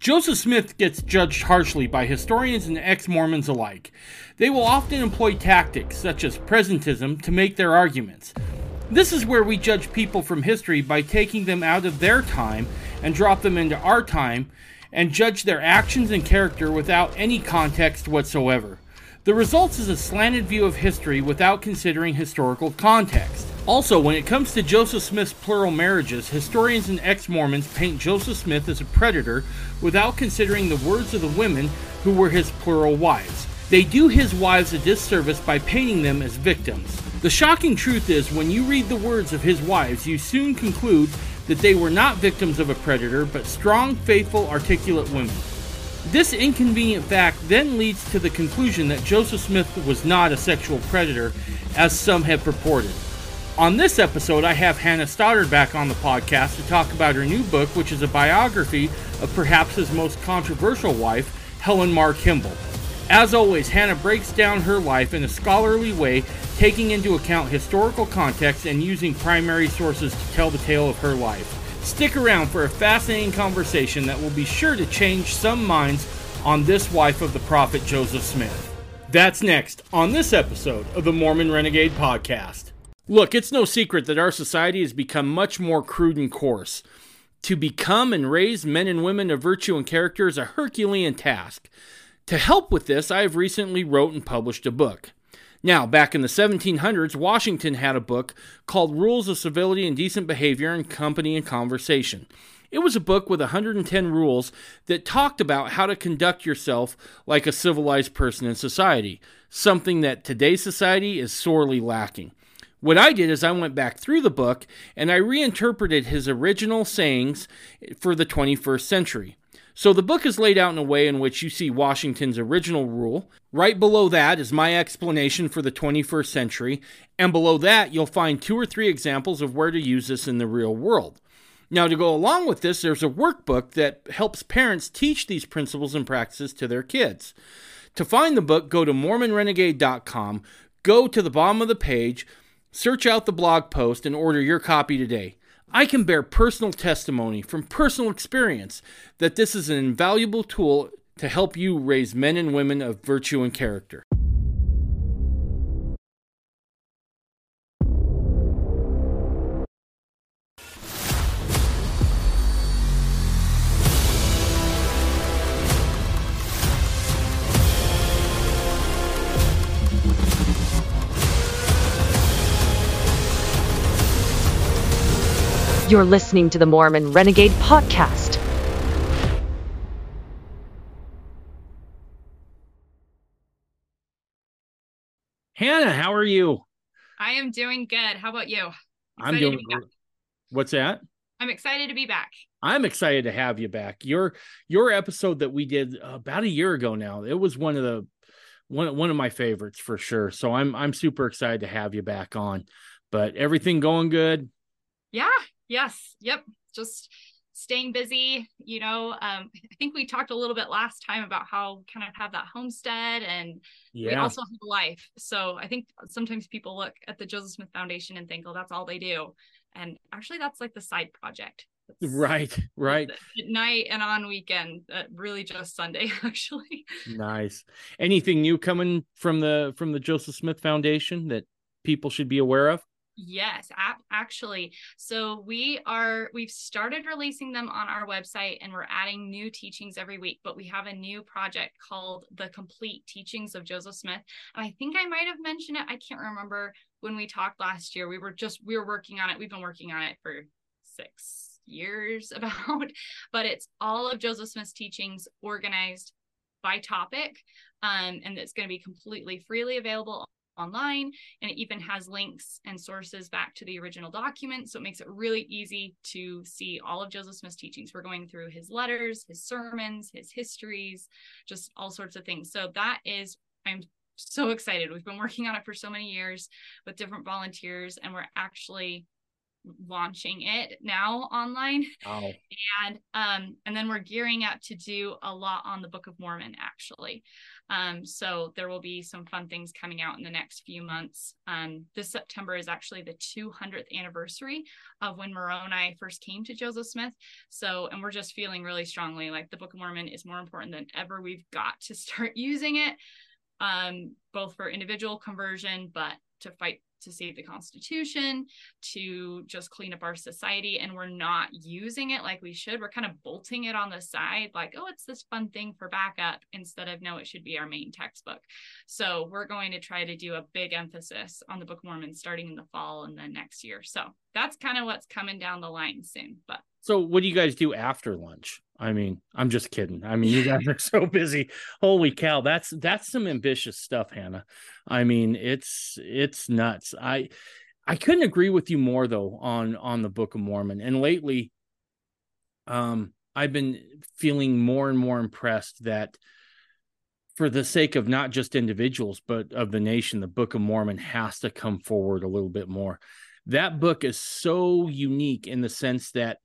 Joseph Smith gets judged harshly by historians and ex Mormons alike. They will often employ tactics such as presentism to make their arguments. This is where we judge people from history by taking them out of their time and drop them into our time and judge their actions and character without any context whatsoever. The result is a slanted view of history without considering historical context. Also, when it comes to Joseph Smith's plural marriages, historians and ex Mormons paint Joseph Smith as a predator without considering the words of the women who were his plural wives. They do his wives a disservice by painting them as victims. The shocking truth is, when you read the words of his wives, you soon conclude that they were not victims of a predator, but strong, faithful, articulate women. This inconvenient fact then leads to the conclusion that Joseph Smith was not a sexual predator, as some have purported. On this episode, I have Hannah Stoddard back on the podcast to talk about her new book, which is a biography of perhaps his most controversial wife, Helen Mar Kimball. As always, Hannah breaks down her life in a scholarly way, taking into account historical context and using primary sources to tell the tale of her life. Stick around for a fascinating conversation that will be sure to change some minds on this wife of the prophet Joseph Smith. That's next on this episode of the Mormon Renegade Podcast. Look, it's no secret that our society has become much more crude and coarse. To become and raise men and women of virtue and character is a Herculean task. To help with this, I have recently wrote and published a book. Now, back in the 1700s, Washington had a book called Rules of Civility and Decent Behavior in Company and Conversation. It was a book with 110 rules that talked about how to conduct yourself like a civilized person in society, something that today's society is sorely lacking. What I did is I went back through the book and I reinterpreted his original sayings for the 21st century. So the book is laid out in a way in which you see Washington's original rule. Right below that is my explanation for the 21st century, and below that you'll find two or three examples of where to use this in the real world. Now, to go along with this, there's a workbook that helps parents teach these principles and practices to their kids. To find the book, go to MormonRenegade.com, go to the bottom of the page, Search out the blog post and order your copy today. I can bear personal testimony from personal experience that this is an invaluable tool to help you raise men and women of virtue and character. You're listening to the Mormon Renegade Podcast. Hannah, how are you? I am doing good. How about you? I'm doing. Good. What's that? I'm excited to be back. I'm excited to have you back. Your your episode that we did about a year ago now. It was one of the one one of my favorites for sure. So I'm I'm super excited to have you back on. But everything going good? Yeah, Yes. Yep. Just staying busy. You know, um, I think we talked a little bit last time about how kind of have that homestead and yeah. we also have a life. So I think sometimes people look at the Joseph Smith Foundation and think, oh, that's all they do. And actually, that's like the side project. That's right, right. At night and on weekend, uh, really just Sunday, actually. Nice. Anything new coming from the from the Joseph Smith Foundation that people should be aware of? Yes, actually. So we are we've started releasing them on our website and we're adding new teachings every week, but we have a new project called The Complete Teachings of Joseph Smith. And I think I might have mentioned it. I can't remember when we talked last year. We were just we were working on it. We've been working on it for 6 years about, but it's all of Joseph Smith's teachings organized by topic um, and it's going to be completely freely available online and it even has links and sources back to the original document so it makes it really easy to see all of joseph smith's teachings we're going through his letters his sermons his histories just all sorts of things so that is i'm so excited we've been working on it for so many years with different volunteers and we're actually launching it now online. Wow. And um, and then we're gearing up to do a lot on the Book of Mormon actually. Um, so there will be some fun things coming out in the next few months. Um, this September is actually the 200th anniversary of when Moroni first came to Joseph Smith. So, and we're just feeling really strongly like the Book of Mormon is more important than ever. We've got to start using it, um, both for individual conversion, but to fight to save the Constitution, to just clean up our society. And we're not using it like we should. We're kind of bolting it on the side, like, oh, it's this fun thing for backup, instead of no, it should be our main textbook. So we're going to try to do a big emphasis on the Book of Mormon starting in the fall and then next year. So that's kind of what's coming down the line soon. But so what do you guys do after lunch? I mean, I'm just kidding. I mean, you guys are so busy. Holy cow, that's that's some ambitious stuff, Hannah. I mean, it's it's nuts. I I couldn't agree with you more though on on the Book of Mormon. And lately um I've been feeling more and more impressed that for the sake of not just individuals but of the nation, the Book of Mormon has to come forward a little bit more. That book is so unique in the sense that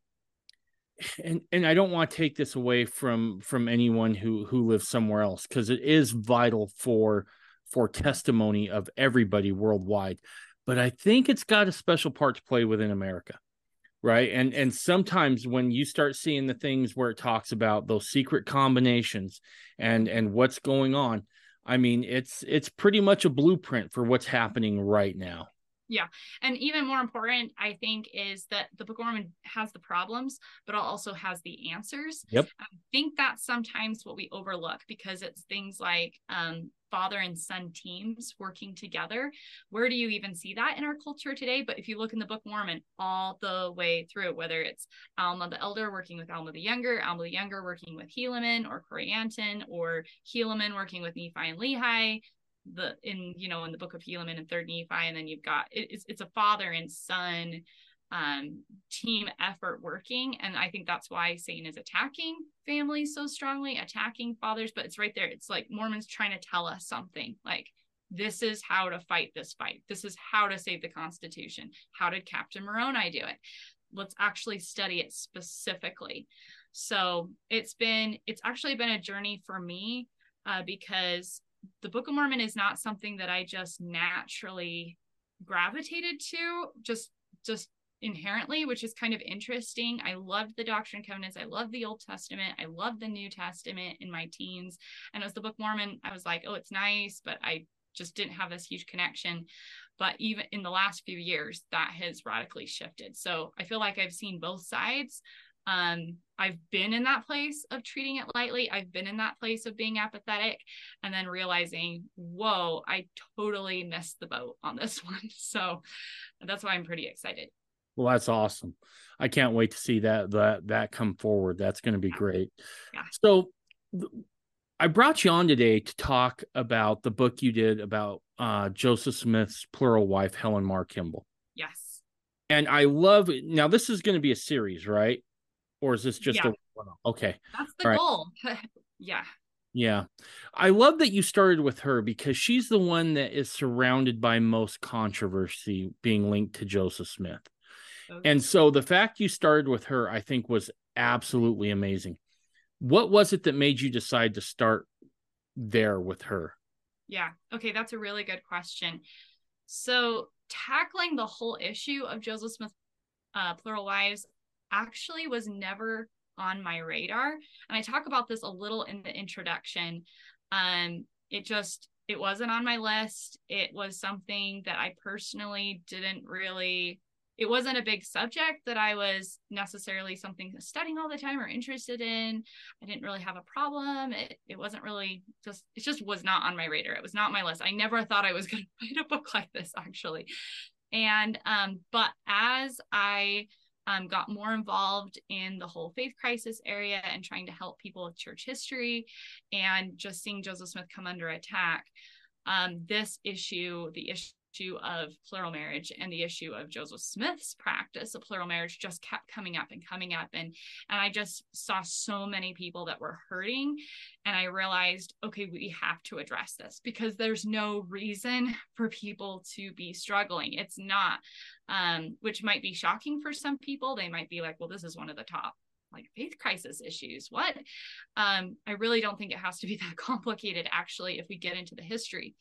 and and I don't want to take this away from from anyone who who lives somewhere else because it is vital for for testimony of everybody worldwide. But I think it's got a special part to play within America right? And and sometimes when you start seeing the things where it talks about those secret combinations and and what's going on I mean it's it's pretty much a blueprint for what's happening right now yeah. And even more important, I think, is that the Book of Mormon has the problems, but also has the answers. Yep. I think that's sometimes what we overlook because it's things like um, father and son teams working together. Where do you even see that in our culture today? But if you look in the Book of Mormon all the way through, whether it's Alma the Elder working with Alma the Younger, Alma the Younger working with Helaman or Corianton, or Helaman working with Nephi and Lehi, the in you know in the book of Helaman and third Nephi, and then you've got it, it's it's a father and son um team effort working and i think that's why satan is attacking families so strongly attacking fathers but it's right there. It's like mormons trying to tell us something like this is how to fight this fight. This is how to save the constitution. How did captain moroni do it? Let's actually study it specifically. So it's been it's actually been a journey for me uh, because the Book of Mormon is not something that I just naturally gravitated to, just just inherently, which is kind of interesting. I loved the Doctrine and Covenants. I loved the Old Testament. I loved the New Testament in my teens. And as the Book of Mormon, I was like, oh, it's nice, but I just didn't have this huge connection. But even in the last few years, that has radically shifted. So I feel like I've seen both sides um, I've been in that place of treating it lightly. I've been in that place of being apathetic and then realizing, whoa, I totally missed the boat on this one. So that's why I'm pretty excited. Well, that's awesome. I can't wait to see that that that come forward. That's going to be yeah. great. Yeah. So I brought you on today to talk about the book you did about uh, Joseph Smith's plural wife, Helen Mar Kimball. Yes. And I love now this is going to be a series, right? Or is this just yeah. a okay? That's the All goal. Yeah. Yeah. I love that you started with her because she's the one that is surrounded by most controversy being linked to Joseph Smith. Okay. And so the fact you started with her, I think, was absolutely amazing. What was it that made you decide to start there with her? Yeah. Okay. That's a really good question. So, tackling the whole issue of Joseph Smith, uh, plural wives, actually was never on my radar. And I talk about this a little in the introduction. Um, it just it wasn't on my list. It was something that I personally didn't really it wasn't a big subject that I was necessarily something studying all the time or interested in. I didn't really have a problem. It, it wasn't really just, it just was not on my radar. It was not my list. I never thought I was going to write a book like this actually. And, um, but as I um, got more involved in the whole faith crisis area and trying to help people with church history and just seeing Joseph Smith come under attack. Um, this issue, the issue issue of plural marriage and the issue of Joseph Smith's practice of plural marriage just kept coming up and coming up. And and I just saw so many people that were hurting. And I realized okay we have to address this because there's no reason for people to be struggling. It's not um which might be shocking for some people. They might be like well this is one of the top like faith crisis issues. What? Um i really don't think it has to be that complicated actually if we get into the history.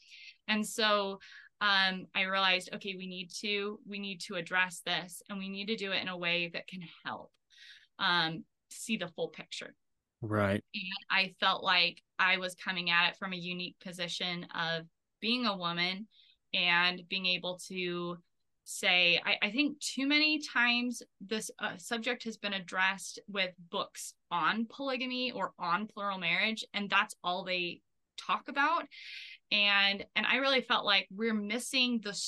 And so um, I realized, okay, we need to we need to address this, and we need to do it in a way that can help um, see the full picture. Right. And I felt like I was coming at it from a unique position of being a woman and being able to say, I, I think too many times this uh, subject has been addressed with books on polygamy or on plural marriage, and that's all they talk about and and i really felt like we're missing the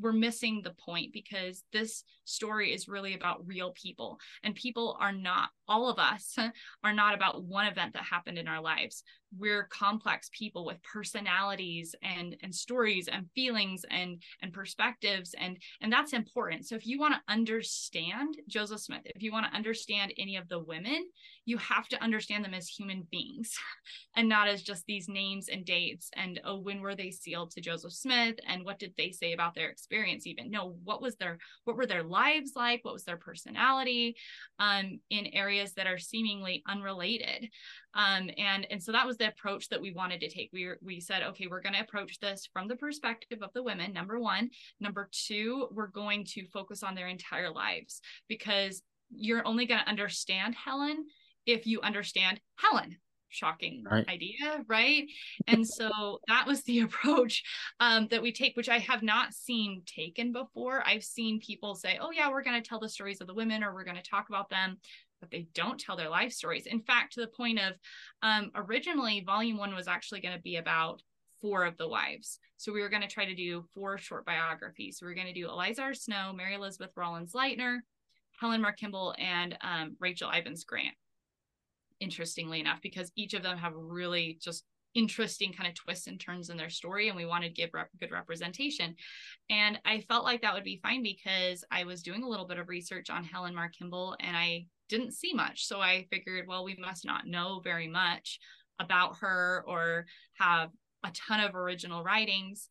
we're missing the point because this story is really about real people and people are not all of us are not about one event that happened in our lives we're complex people with personalities and and stories and feelings and and perspectives and and that's important. So if you want to understand joseph smith if you want to understand any of the women you have to understand them as human beings and not as just these names and dates and oh when were they sealed to joseph smith and what did they say about their experience even? No what was their what were their lives like? What was their personality um in areas that are seemingly unrelated? Um, and and so that was the approach that we wanted to take. We we said, okay, we're going to approach this from the perspective of the women. Number one, number two, we're going to focus on their entire lives because you're only going to understand Helen if you understand Helen shocking right. idea right and so that was the approach um, that we take which i have not seen taken before i've seen people say oh yeah we're going to tell the stories of the women or we're going to talk about them but they don't tell their life stories. In fact, to the point of um, originally, volume one was actually going to be about four of the wives. So we were going to try to do four short biographies. So we are going to do Eliza R. Snow, Mary Elizabeth Rollins Lightner, Helen Mar Kimball, and um, Rachel Ivins Grant. Interestingly enough, because each of them have really just interesting kind of twists and turns in their story and we wanted to give rep- good representation and i felt like that would be fine because i was doing a little bit of research on helen mar kimball and i didn't see much. So I figured, well, we must not know very much about her or have a ton of original writings.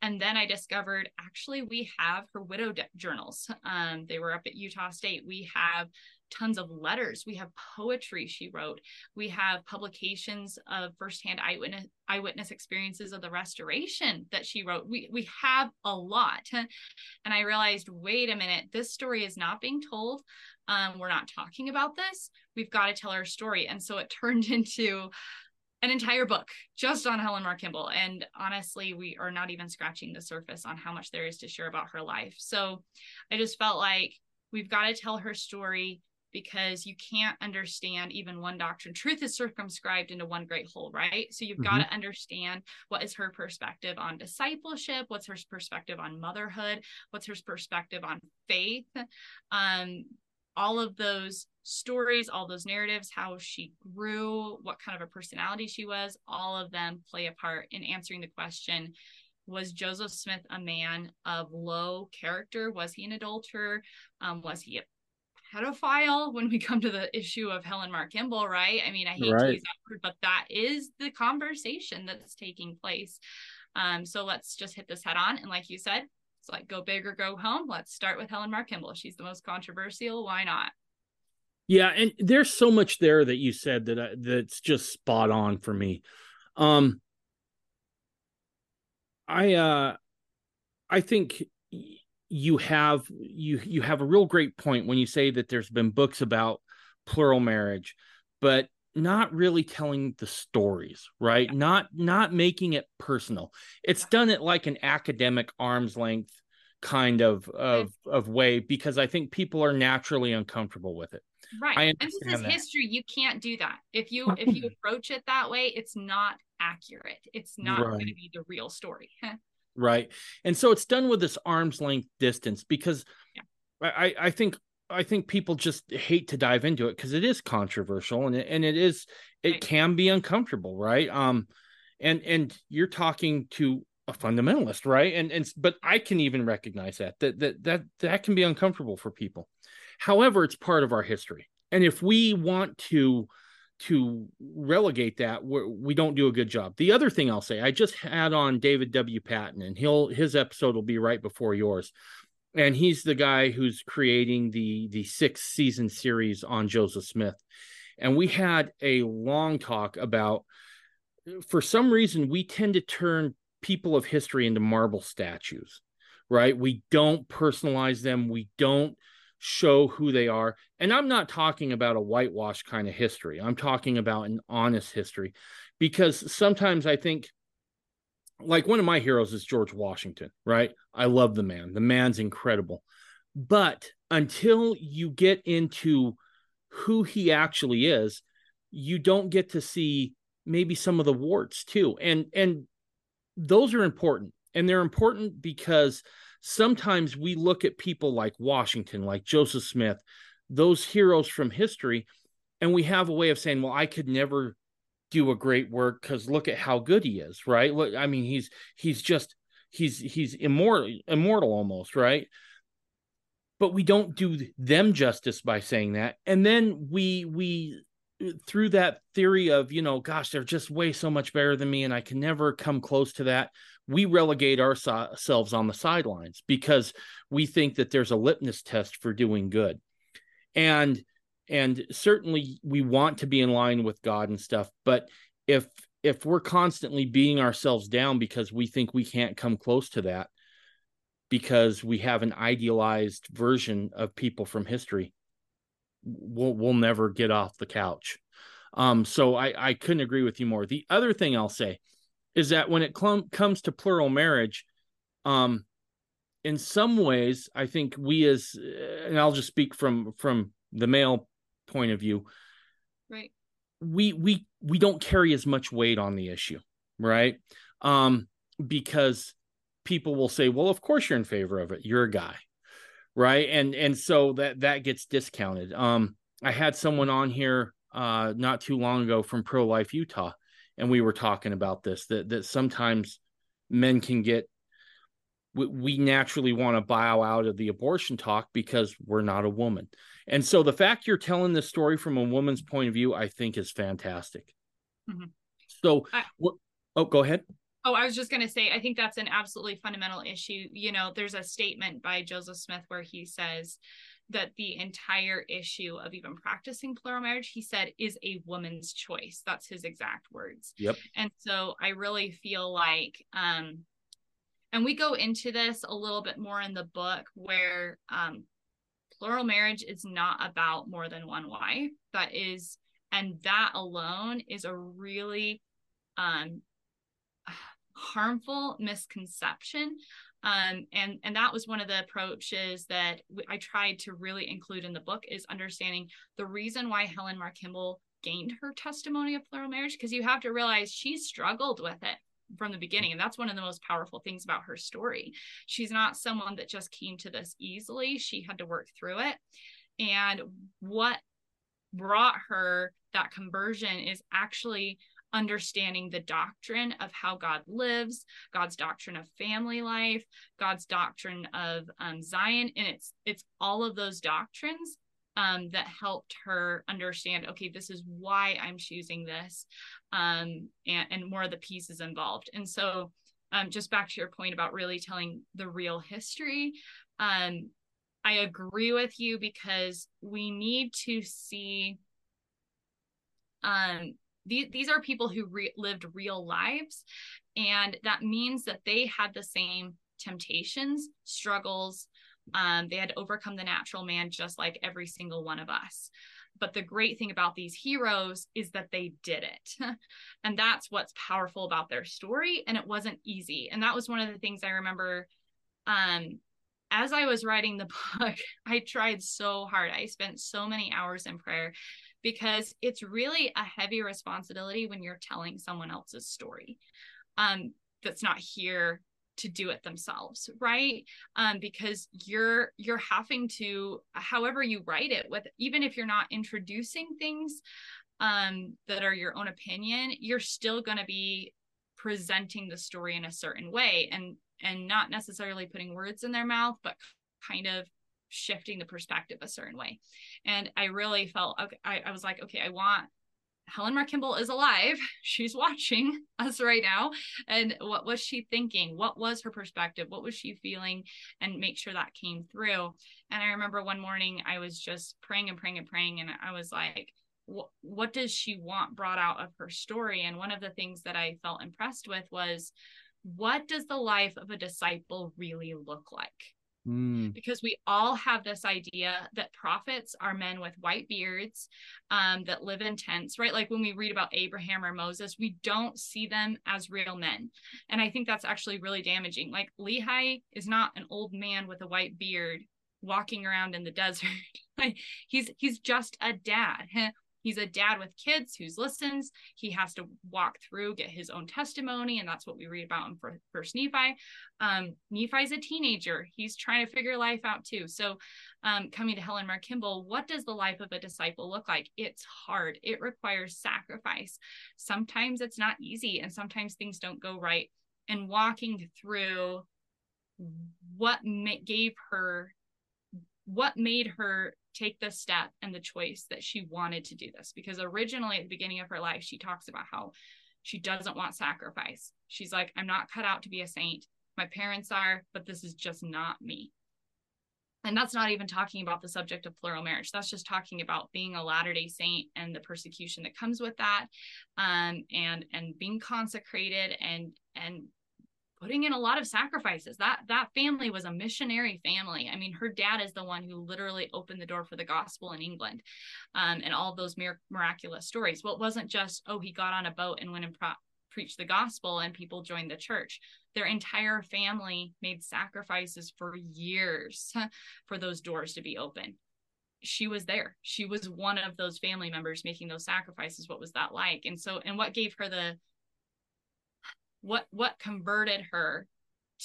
And then I discovered actually we have her widow de- journals. Um, they were up at Utah State. We have tons of letters. We have poetry she wrote. We have publications of firsthand eyewitness eyewitness experiences of the restoration that she wrote. We we have a lot. And I realized, wait a minute, this story is not being told um, we're not talking about this. We've got to tell our story. And so it turned into an entire book just on Helen Mar Kimball. And honestly, we are not even scratching the surface on how much there is to share about her life. So I just felt like we've got to tell her story because you can't understand even one doctrine. Truth is circumscribed into one great whole, right? So you've mm-hmm. got to understand what is her perspective on discipleship, what's her perspective on motherhood, what's her perspective on faith. Um, all of those stories, all those narratives, how she grew, what kind of a personality she was, all of them play a part in answering the question was Joseph Smith a man of low character? Was he an adulterer? Um, was he a pedophile when we come to the issue of Helen Mar Kimball, right? I mean, I hate right. to use that word, but that is the conversation that's taking place. Um, so let's just hit this head on. And like you said, it's like go big or go home. Let's start with Helen Mar Kimball. She's the most controversial. Why not? Yeah, and there's so much there that you said that I, that's just spot on for me. Um I uh I think you have you you have a real great point when you say that there's been books about plural marriage, but not really telling the stories right? Not not making it personal. It's done it like an academic arm's length kind of of of way because i think people are naturally uncomfortable with it. Right. And this is that. history. You can't do that. If you if you approach it that way it's not accurate. It's not right. going to be the real story right and so it's done with this arm's length distance because yeah. I, I think I think people just hate to dive into it because it is controversial and it, and it is it can be uncomfortable, right? Um, and and you're talking to a fundamentalist, right? And and but I can even recognize that that that that that can be uncomfortable for people. However, it's part of our history, and if we want to to relegate that, we're, we do not do a good job. The other thing I'll say, I just had on David W. Patton, and he'll his episode will be right before yours, and he's the guy who's creating the the six season series on Joseph Smith, and we had a long talk about. For some reason, we tend to turn people of history into marble statues, right? We don't personalize them. We don't show who they are. And I'm not talking about a whitewash kind of history. I'm talking about an honest history because sometimes I think like one of my heroes is George Washington, right? I love the man. The man's incredible. But until you get into who he actually is, you don't get to see maybe some of the warts too. And and those are important. And they're important because sometimes we look at people like Washington, like Joseph Smith, those heroes from history, and we have a way of saying, well, I could never do a great work because look at how good he is, right? Look, I mean, he's he's just he's he's immortal, immortal almost, right? But we don't do them justice by saying that, and then we we through that theory of you know gosh they're just way so much better than me and i can never come close to that we relegate ourselves on the sidelines because we think that there's a litmus test for doing good. And and certainly we want to be in line with god and stuff but if if we're constantly beating ourselves down because we think we can't come close to that because we have an idealized version of people from history we'll we'll never get off the couch. Um, so I I couldn't agree with you more. The other thing I'll say is that when it cl- comes to plural marriage, um, in some ways, I think we as and I'll just speak from from the male point of view, right? We we we don't carry as much weight on the issue, right? Um, because people will say, "Well, of course you're in favor of it. You're a guy." Right? And and so that that gets discounted. Um i had someone on here uh not too long ago from pro life utah and we were talking about this that that sometimes men can get we, we naturally want to bow out of the abortion talk because we're not a woman. And so the fact you're telling this story from a woman's point of view i think is fantastic. Mm-hmm. so I, oh go ahead Oh, I was just going to say, I think that's an absolutely fundamental issue. You know, there's a statement by Joseph Smith where he says that the entire issue of even practicing plural marriage, he said, is a woman's choice. That's his exact words. Yep. And so I really feel like, um, and we go into this a little bit more in the book where um, plural marriage is not about more than one wife. That is, and that alone is a really um, harmful misconception. Um, and and that was one of the approaches that I tried to really include in the book is understanding the reason why Helen Mar Kimball gained her testimony of plural marriage because you have to realize she struggled with it from the beginning and that's one of the most powerful things about her story. She's not someone that just came to this easily. She had to work through it. And what brought her that conversion is actually understanding the doctrine of how God lives, God's doctrine of family life, God's doctrine of um, Zion, and it's it's all of those doctrines um, that helped her understand. Okay, this is why I'm choosing this, um, and and more of the pieces involved. And so, um, just back to your point about really telling the real history. Um, I agree with you because we need to see um these, these are people who re- lived real lives and that means that they had the same temptations struggles um, they had to overcome the natural man just like every single one of us. But the great thing about these heroes is that they did it. And that's what's powerful about their story and it wasn't easy. And that was one of the things i remember um as i was writing the book i tried so hard. I spent so many hours in prayer because it's really a heavy responsibility when you're telling someone else's story um, that's not here to do it themselves right? Um, because you're you're having to however you write it with even if you're not introducing things um, that are your own opinion you're still going to be presenting the story in a certain way and and not necessarily putting words in their mouth but kind of shifting the perspective a certain way and i really felt okay I, I was like okay i want Helen Mar Kimball is alive. She's watching us right now. And what was she thinking? What was her perspective? What was she feeling? And make sure that came through. And I remember one morning I was just praying and praying and praying. And I was like, what does she want brought out of her story? And one of the things that I felt impressed with was what does the life of a disciple really look like? Mm. Because we all have this idea that prophets are men with white beards um, that live in tents, right? Like when we read about Abraham or Moses, we don't see them as real men. And I think that's actually really damaging. Like Lehi is not an old man with a white beard walking around in the desert. he's he's just a dad he's a dad with kids who's listens. He has to walk through get his own testimony and that's what we read about in first nephi. Um, nephi's a teenager. He's trying to figure life out too. So um, coming to helen mar kimball what does the life of a disciple look like? It's hard. It requires sacrifice. Sometimes it's not easy and sometimes things don't go right. And walking through what gave her what made her take the step and the choice that she wanted to do this. Because originally at the beginning of her life she talks about how she doesn't want sacrifice. She's like i'm not cut out to be a saint. My parents are but this is just not me. And that's not even talking about the subject of plural marriage. That's just talking about being a latter day saint and the persecution that comes with that um, and and being consecrated and and putting in a lot of sacrifices. That that family was a missionary family. I mean, her dad is the one who literally opened the door for the gospel in England, um, and all those mir- miraculous stories. Well, it wasn't just oh he got on a boat and went and pro- preached the gospel and people joined the church. Their entire family made sacrifices for years for those doors to be open. She was there. She was one of those family members making those sacrifices. What was that like? And so, and what gave her the what what converted her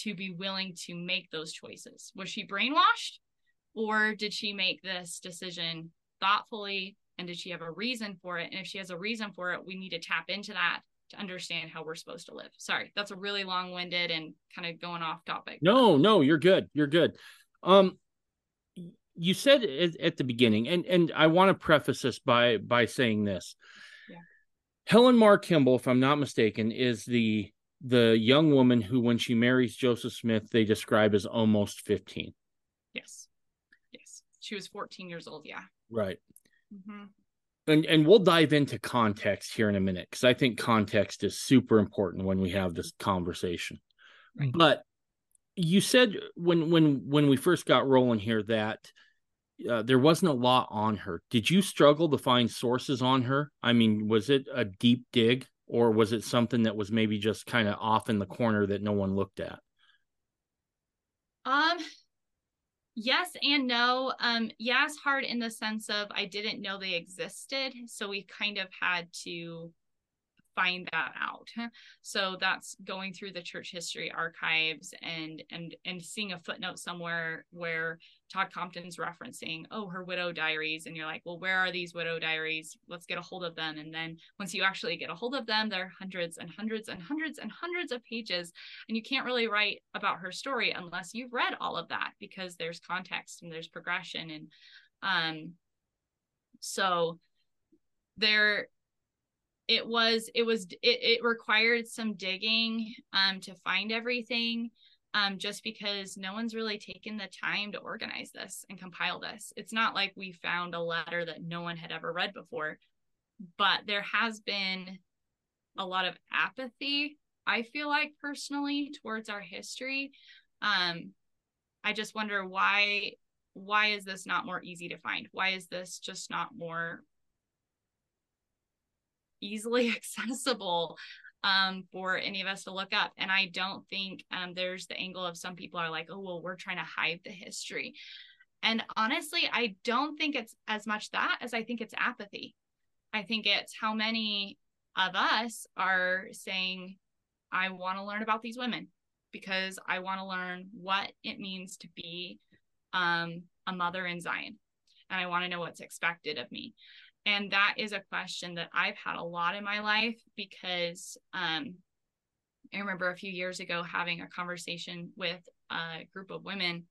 to be willing to make those choices? Was she brainwashed or did she make this decision thoughtfully? And did she have a reason for it? And if she has a reason for it we need to tap into that to understand how we're supposed to live. Sorry that's a really long-winded and kind of going off topic. No no you're good you're good. Um you said at the beginning and and i want to preface this by by saying this. Yeah. helen mar kimball if i'm not mistaken is the the young woman who, when she marries Joseph Smith, they describe as almost 15. Yes. Yes. She was 14 years old. Yeah. Right. Mm-hmm. And, and we'll dive into context here in a minute because I think context is super important when we have this conversation. Right. But you said when when when we first got rolling here that uh, there wasn't a lot on her. Did you struggle to find sources on her? I mean, was it a deep dig? Or was it something that was maybe just kind of off in the corner that no one looked at? Um yes and no. Um yes hard in the sense of i didn't know they existed so we kind of had to find that out. So that's going through the church history archives and and and seeing a footnote somewhere where todd compton's referencing oh her widow diaries and you're like well where are these widow diaries? Let's get a hold of them. And then once you actually get a hold of them there are hundreds and hundreds and hundreds and hundreds of pages and you can't really write about her story unless you've read all of that because there's context and there's progression and um so there it was it was it, it required some digging um to find everything um just because no one's really taken the time to organize this and compile this. It's not like we found a letter that no one had ever read before but there has been a lot of apathy i feel like personally towards our history. Um i just wonder why why is this not more easy to find? Why is this just not more easily accessible um, for any of us to look up. And I don't think um, there's the angle of some people are like, oh, well, we're trying to hide the history. And honestly, I don't think it's as much that as I think it's apathy. I think it's how many of us are saying, I want to learn about these women because I want to learn what it means to be um, a mother in Zion. And I want to know what's expected of me. And that is a question that I've had a lot in my life because um, I remember a few years ago having a conversation with a group of women,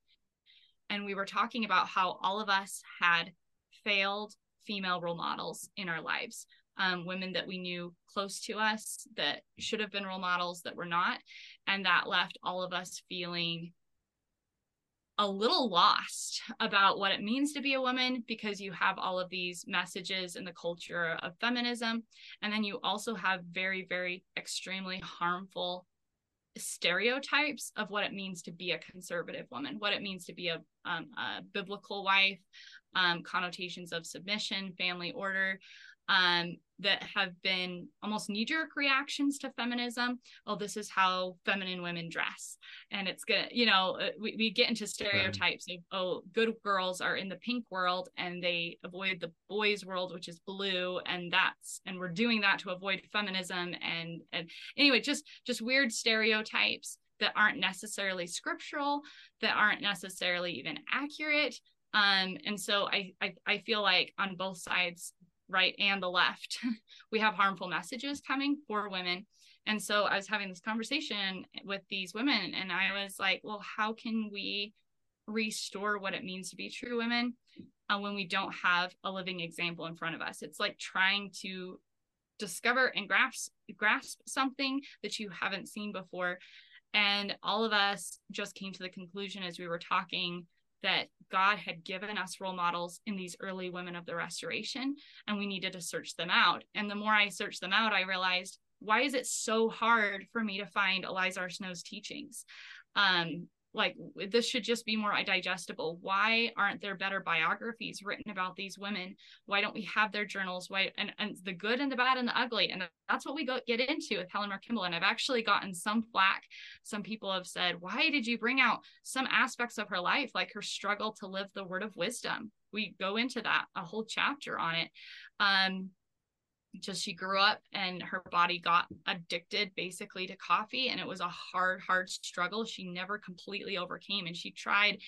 and we were talking about how all of us had failed female role models in our lives. Um, women that we knew close to us that should have been role models that were not. And that left all of us feeling a little lost about what it means to be a woman because you have all of these messages in the culture of feminism. And then you also have very, very extremely harmful stereotypes of what it means to be a conservative woman, what it means to be a, um, a biblical wife, um, connotations of submission, family order, um, that have been almost knee jerk reactions to feminism. Oh, this is how feminine women dress. And it's good, you know, uh, we, we get into stereotypes right. of, oh, good girls are in the pink world and they avoid the boys' world, which is blue. And that's, and we're doing that to avoid feminism. And, and anyway, just, just weird stereotypes that aren't necessarily scriptural, that aren't necessarily even accurate. Um, and so I, I, I feel like on both sides right and the left. We have harmful messages coming for women. And so i was having this conversation with these women and i was like well how can we restore what it means to be true women uh, when we don't have a living example in front of us? It's like trying to discover and grasp grasp something that you haven't seen before. And all of us just came to the conclusion as we were talking that God had given us role models in these early women of the restoration, and we needed to search them out. And the more I searched them out, I realized why is it so hard for me to find Eliza R. Snow's teachings? Um, like this should just be more digestible. Why aren't there better biographies written about these women? Why don't we have their journals? Why and, and the good and the bad and the ugly. And that's what we go get into with helen mar kimball. And i've actually gotten some flack. Some people have said why did you bring out some aspects of her life like her struggle to live the word of wisdom? We go into that a whole chapter on it. Um just she grew up and her body got addicted basically to coffee and it was a hard hard struggle she never completely overcame and she tried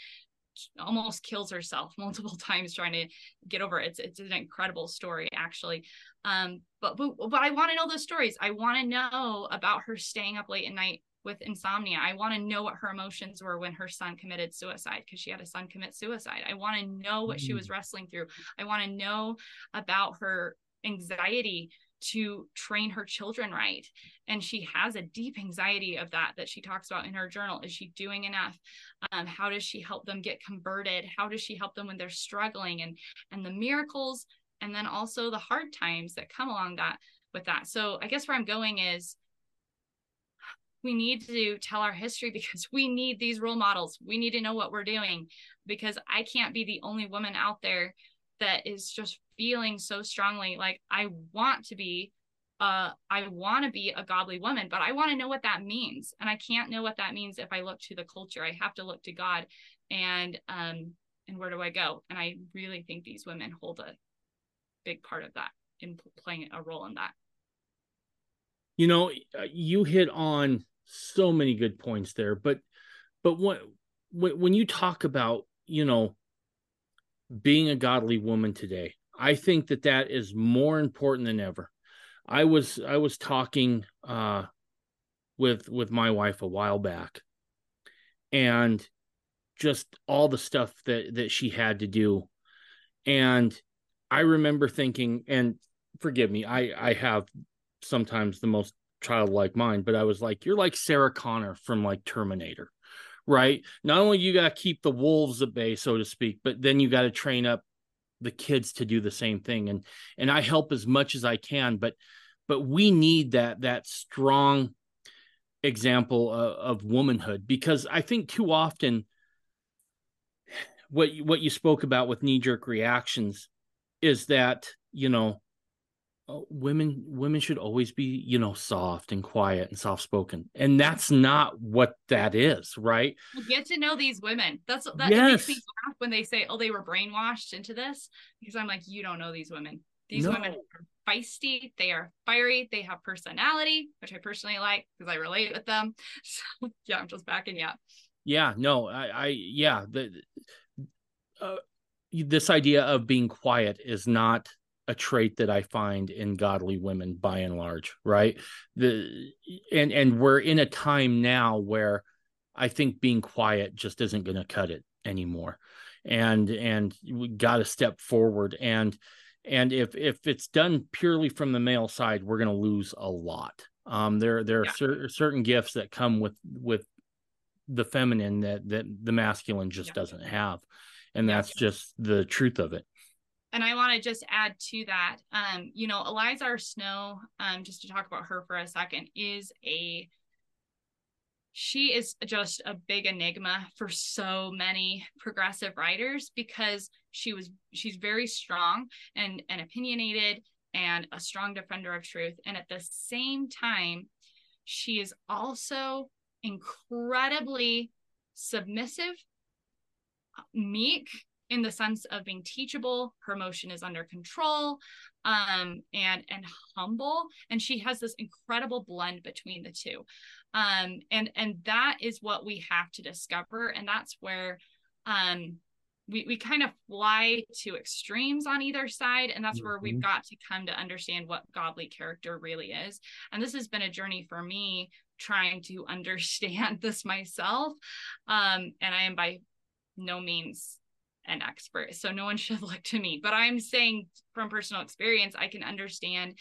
almost kills herself multiple times trying to get over it. it's it's an incredible story actually um but but, but i want to know those stories i want to know about her staying up late at night with insomnia. I want to know what her emotions were when her son committed suicide because she had a son commit suicide. I want to know what she was mm. wrestling through. I want to know about her anxiety to train her children right. And she has a deep anxiety of that that she talks about in her journal. Is she doing enough? Um, how does she help them get converted? How does she help them when they're struggling? And and the miracles and then also the hard times that come along that with that. So i guess where i'm going is we need to tell our history because we need these role models. We need to know what we're doing because i can't be the only woman out there that is just feeling so strongly like I want to be uh I want to be a godly woman, but I want to know what that means. And I can't know what that means if I look to the culture. I have to look to God and um and where do I go? And I really think these women hold a big part of that in playing a role in that. You know, uh, you hit on so many good points there, but but what when you talk about, you know, being a godly woman today. I think that that is more important than ever. I was I was talking uh, with with my wife a while back, and just all the stuff that that she had to do, and I remember thinking, and forgive me, I I have sometimes the most childlike mind, but I was like, you're like Sarah Connor from like Terminator right? Not only you got to keep the wolves at bay, so to speak, but then you got to train up the kids to do the same thing. And and I help as much as I can, but but we need that that strong example of, of womanhood because I think too often what what you spoke about with knee jerk reactions is that you know women women should always be you know soft and quiet and soft spoken and that's not what that is right? Well, get to know these women. That's that yes. makes me laugh when they say oh they were brainwashed into this. Because i'm like you don't know these women. These no. women are feisty. They are fiery. They have personality which i personally like because i relate with them. So yeah i'm just backing you up. Yeah no i i yeah the uh, this idea of being quiet is not a trait that I find in godly women by and large, right? The and and we're in a time now where I think being quiet just isn't going to cut it anymore. And and we got to step forward and and if if it's done purely from the male side, we're going to lose a lot. Um, there there are yeah. cer- certain gifts that come with with the feminine that that the masculine just yeah. doesn't have, and that's just the truth of it and I want to just add to that, um, you know, Eliza. Snow, um, just to talk about her for a second, is a she is just a big enigma for so many progressive writers because she was she's very strong and and opinionated and a strong defender of truth and at the same time she is also incredibly submissive meek in the sense of being teachable her emotion is under control um and and humble and she has this incredible blend between the two um and and that is what we have to discover and that's where um we, we kind of fly to extremes on either side and that's mm-hmm. where we've mm-hmm. got to come to understand what godly character really is and this has been a journey for me trying to understand this myself um and i am by no means an expert. So no one should look to me. But I'm saying from personal experience, I can understand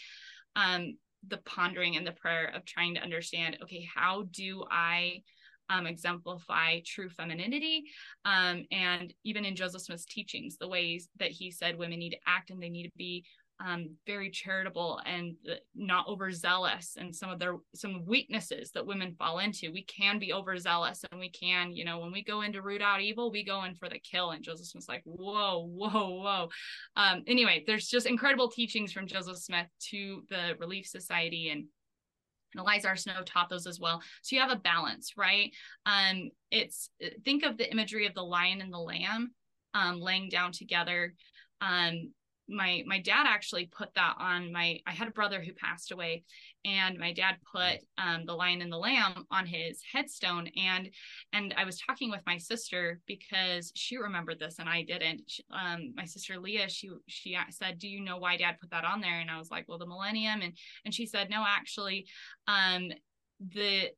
um, the pondering and the prayer of trying to understand okay, how do I um, exemplify true femininity. Um, and even in Joseph Smith's teachings, the ways that he said women need to act and they need to be um, very charitable and not overzealous and some of their some weaknesses that women fall into we can be overzealous and we can you know when we go in to root out evil we go in for the kill and joseph smith's like whoa whoa whoa um, anyway there's just incredible teachings from joseph smith to the relief society and and Eliza R. Snow taught those as well. So you have a balance, right? Um, it's think of the imagery of the lion and the lamb um, laying down together. Um, my my dad actually put that on my i had a brother who passed away and my dad put um, the lion and the lamb on his headstone and and i was talking with my sister because she remembered this and i didn't. Um, my sister leah she she said do you know why dad put that on there? And i was like well the millennium and and she said no actually um the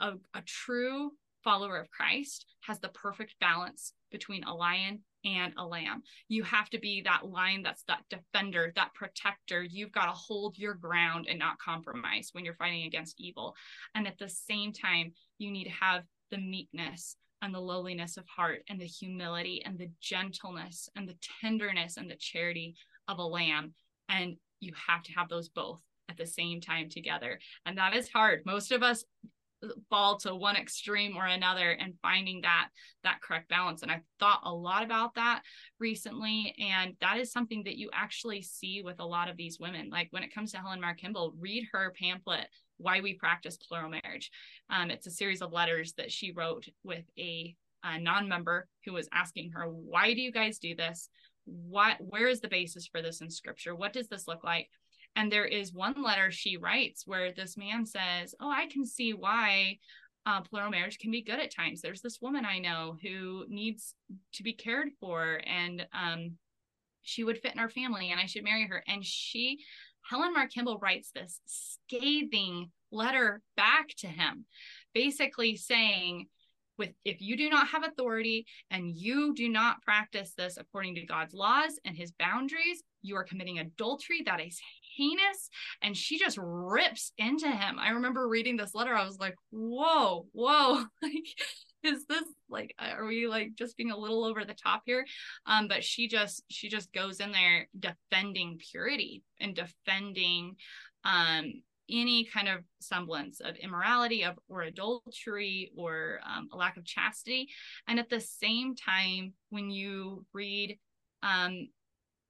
a, a true follower of christ has the perfect balance between a lion and a lamb. You have to be that lion that's that defender, that protector. You've got to hold your ground and not compromise when you're fighting against evil. And at the same time, you need to have the meekness and the lowliness of heart and the humility and the gentleness and the tenderness and the charity of a lamb. And you have to have those both at the same time together. And that is hard. Most of us fall to one extreme or another and finding that that correct balance. And i've thought a lot about that recently and that is something that you actually see with a lot of these women. Like when it comes to helen mar kimball read her pamphlet why we practice plural marriage. Um, it's a series of letters that she wrote with a, a non-member who was asking her why do you guys do this? What where is the basis for this in scripture? What does this look like and there is one letter she writes where this man says, Oh, I can see why uh, plural marriage can be good at times. There's this woman I know who needs to be cared for, and um, she would fit in our family, and I should marry her. And she, Helen Mar Kimball, writes this scathing letter back to him, basically saying, with if you do not have authority and you do not practice this according to God's laws and his boundaries, you are committing adultery that is heinous. And she just rips into him. I remember reading this letter. I was like whoa whoa like is this like are we like just being a little over the top here? Um but she just she just goes in there defending purity and defending um any kind of semblance of immorality of or adultery or um, a lack of chastity and at the same time when you read um,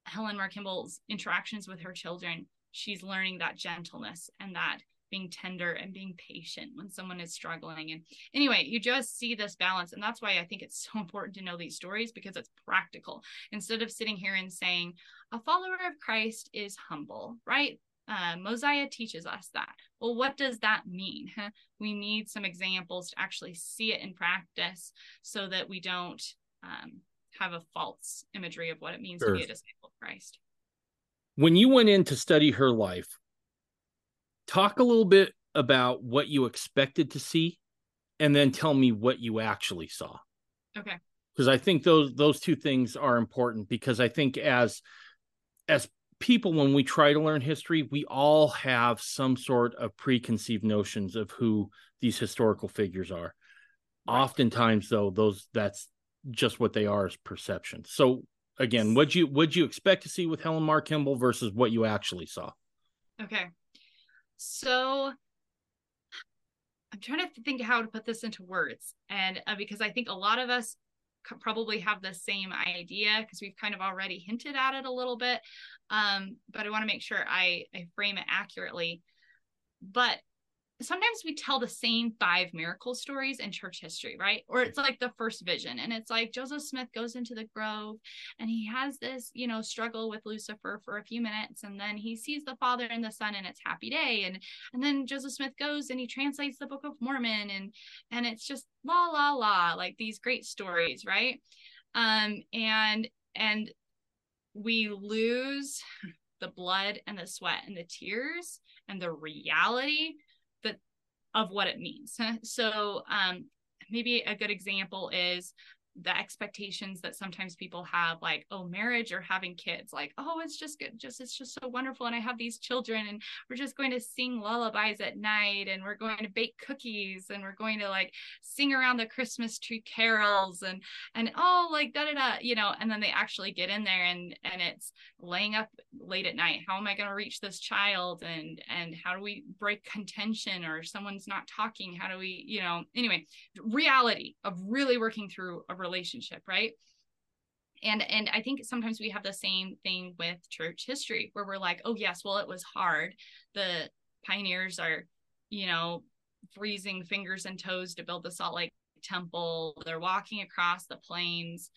Helen Mar Kimball's interactions with her children, she's learning that gentleness and that being tender and being patient when someone is struggling. And anyway, you just see this balance. And that's why I think it's so important to know these stories because it's practical. Instead of sitting here and saying, a follower of Christ is humble, right? Uh, Mosiah teaches us that. Well, what does that mean? Huh? We need some examples to actually see it in practice so that we don't um, have a false imagery of what it means sure. to be a disciple of Christ. when you went in to study her life, talk a little bit about what you expected to see and then tell me what you actually saw. Okay. Because I think those those two things are important because I think as as people when we try to learn history, we all have some sort of preconceived notions of who these historical figures are. Right. Oftentimes though, those that's just what they are as perception. So again, what you would you expect to see with Helen Mar Kimball versus what you actually saw? Okay. So I'm trying to think how to put this into words. And uh, because I think a lot of us probably have the same idea because we've kind of already hinted at it a little bit. Um, but I want to make sure I, I frame it accurately. But sometimes we tell the same five miracle stories in church history, right? Or it's like the first vision. And it's like Joseph Smith goes into the grove and he has this, you know, struggle with Lucifer for a few minutes. And then he sees the Father and the Son and it's happy day. And and then Joseph Smith goes and he translates the Book of Mormon and and it's just la la la, like these great stories, right? Um, and and we lose the blood and the sweat and the tears and the reality of what it means. So um, maybe a good example is the expectations that sometimes people have like oh marriage or having kids like oh it's just good just it's just so wonderful and i have these children and we're just going to sing lullabies at night and we're going to bake cookies and we're going to like sing around the christmas tree carols and and oh like da da da you know and then they actually get in there and and it's laying up late at night. How am i going to reach this child? And and how do we break contention or someone's not talking? How do we you know anyway reality of really working through a relationship right? And and i think sometimes we have the same thing with church history where we're like oh yes well it was hard. The pioneers are you know freezing fingers and toes to build the salt lake temple. They're walking across the plains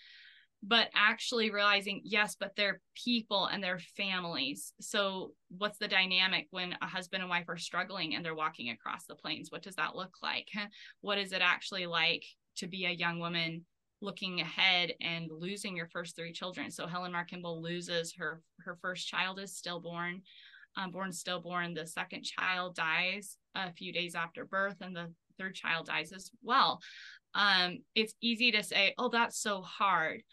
but actually realizing yes but they're people and they're families. So what's the dynamic when a husband and wife are struggling and they're walking across the plains? What does that look like? What is it actually like to be a young woman looking ahead and losing your first three children. So Helen Mar Kimball loses her her first child is stillborn, um, born stillborn. The second child dies a few days after birth, and the third child dies as well. Um, it's easy to say, "Oh, that's so hard."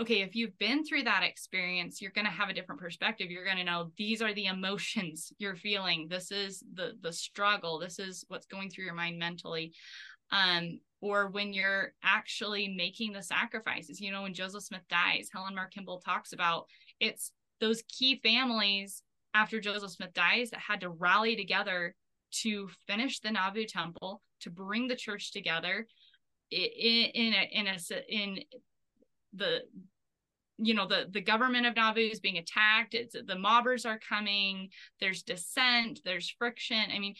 Okay, if you've been through that experience, you're going to have a different perspective. You're going to know these are the emotions you're feeling. This is the the struggle. This is what's going through your mind mentally. Um, or when you're actually making the sacrifices. You know, when Joseph Smith dies, Helen Mar Kimball talks about it's those key families after Joseph Smith dies that had to rally together to finish the Nauvoo temple, to bring the church together in, in a, in a, in the you know the the government of Nauvoo is being attacked. It's the mobbers are coming. There's dissent. There's friction. I mean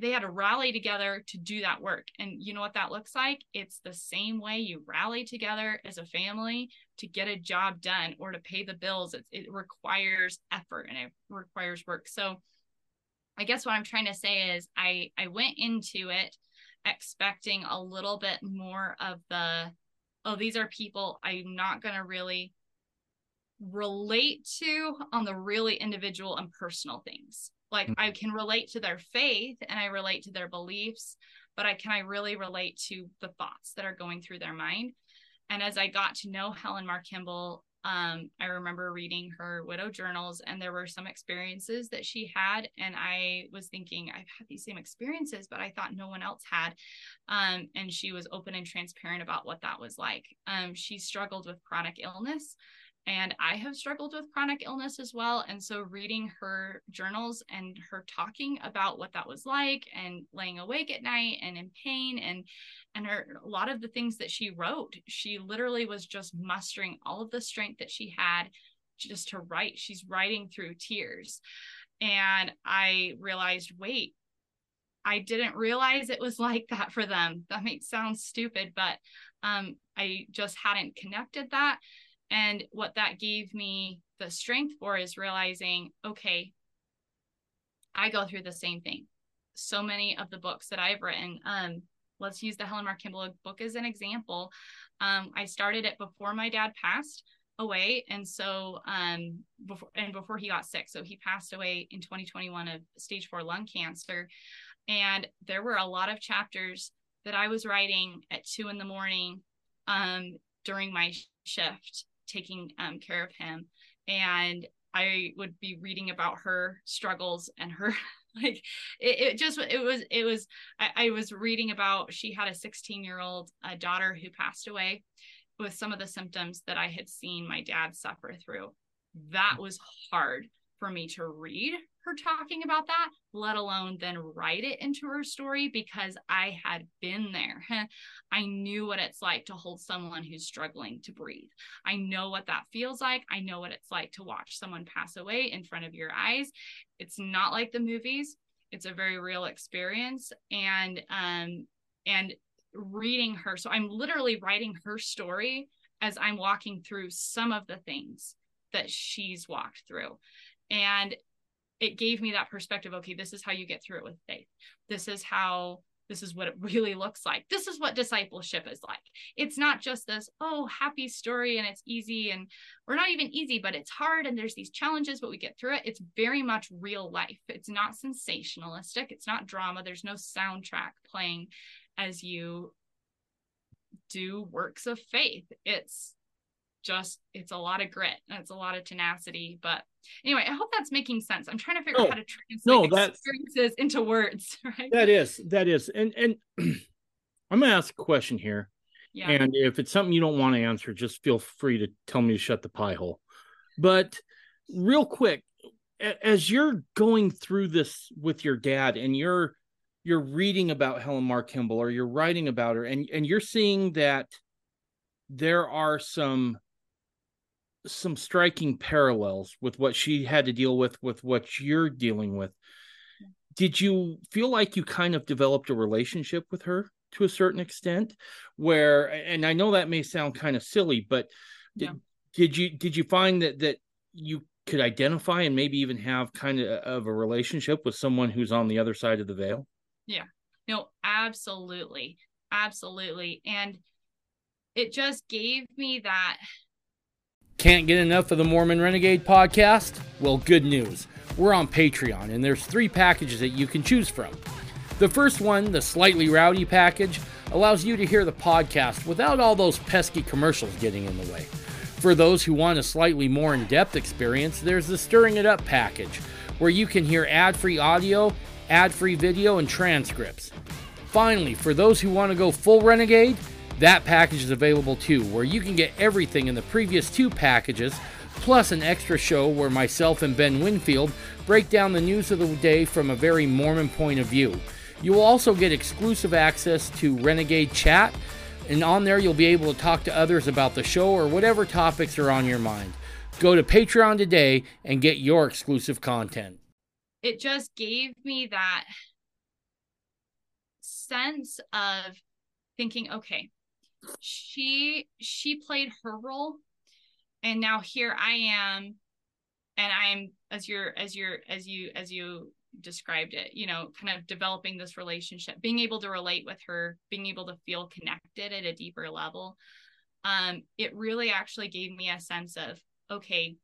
they had to rally together to do that work. And you know what that looks like? It's the same way you rally together as a family to get a job done or to pay the bills. It, it requires effort and it requires work. So I guess what I'm trying to say is I I went into it expecting a little bit more of the oh these are people I'm not going to really relate to on the really individual and personal things like mm-hmm. i can relate to their faith and i relate to their beliefs but i can i really relate to the thoughts that are going through their mind? And as i got to know helen mar kimball um, i remember reading her widow journals and there were some experiences that she had and i was thinking i've had these same experiences but i thought no one else had. Um, and she was open and transparent about what that was like. Um, she struggled with chronic illness and I have struggled with chronic illness as well. And so, reading her journals and her talking about what that was like, and laying awake at night and in pain, and and her a lot of the things that she wrote, she literally was just mustering all of the strength that she had just to write. She's writing through tears, and I realized, wait, I didn't realize it was like that for them. That makes sound stupid, but um, I just hadn't connected that and what that gave me the strength for is realizing, okay, I go through the same thing. So many of the books that I've written, um, let's use the Helen Mar Kimball book as an example. Um, I started it before my dad passed. away and so um before and before he got sick so he passed away in 2021 of stage 4 lung cancer and there were a lot of chapters that I was writing at 2 in the morning um during my shift taking um, care of him. And I would be reading about her struggles and her like it, it just it was it was I, I was reading about she had a 16 year old uh, daughter who passed away with some of the symptoms that I had seen my dad suffer through. That was hard for me to read her talking about that, let alone then write it into her story because I had been there. I knew what it's like to hold someone who's struggling to breathe. I know what that feels like. I know what it's like to watch someone pass away in front of your eyes. It's not like the movies. It's a very real experience and um and reading her. So I'm literally writing her story as I'm walking through some of the things that she's walked through. And it gave me that perspective okay, this is how you get through it with faith. This is how this is what it really looks like. This is what discipleship is like. It's not just this, oh, happy story and it's easy and we're not even easy, but it's hard and there's these challenges, but we get through it. It's very much real life. It's not sensationalistic. It's not drama. There's no soundtrack playing as you do works of faith. It's just it's a lot of grit and it's a lot of tenacity. But anyway, I hope that's making sense. I'm trying to figure no, out how to translate no, that, experiences into words. Right. That is that is, and and I'm gonna ask a question here. Yeah. And if it's something you don't want to answer, just feel free to tell me to shut the pie hole. But real quick, as you're going through this with your dad and you're you're reading about Helen Mar Kimball or you're writing about her and and you're seeing that there are some some striking parallels with what she had to deal with with what you're dealing with did you feel like you kind of developed a relationship with her to a certain extent where and i know that may sound kind of silly but did, yeah. did you did you find that that you could identify and maybe even have kind of, of a relationship with someone who's on the other side of the veil yeah. No, absolutely. Absolutely. And it just gave me that. Can't get enough of the Mormon Renegade podcast? Well, good news. We're on Patreon, and there's three packages that you can choose from. The first one, the slightly rowdy package, allows you to hear the podcast without all those pesky commercials getting in the way. For those who want a slightly more in depth experience, there's the Stirring It Up package, where you can hear ad free audio ad free video, and transcripts. Finally, for those who want to go full Renegade, that package is available too, where you can get everything in the previous two packages, plus an extra show where myself and Ben Winfield break down the news of the day from a very Mormon point of view. You will also get exclusive access to Renegade Chat, and on there you'll be able to talk to others about the show or whatever topics are on your mind. Go to Patreon today and get your exclusive content it just gave me that sense of thinking okay she she played her role and now here i am and i'm as you're as you're as you as you described it you know kind of developing this relationship being able to relate with her being able to feel connected at a deeper level. Um it really actually gave me a sense of okay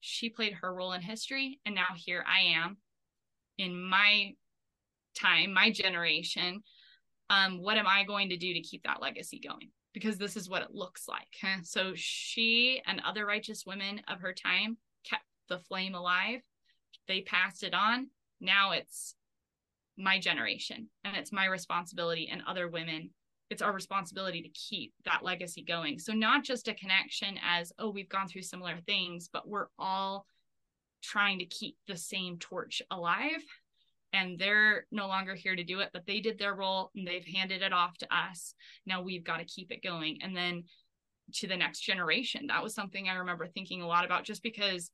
she played her role in history and now here i am in my time, my generation, um, what am I going to do to keep that legacy going? Because this is what it looks like. So she and other righteous women of her time kept the flame alive. They passed it on. Now it's my generation and it's my responsibility and other women it's our responsibility to keep that legacy going so not just a connection as oh we've gone through similar things but we're all trying to keep the same torch alive and they're no longer here to do it but they did their role and they've handed it off to us. Now we've got to keep it going. And then to the next generation that was something i remember thinking a lot about just because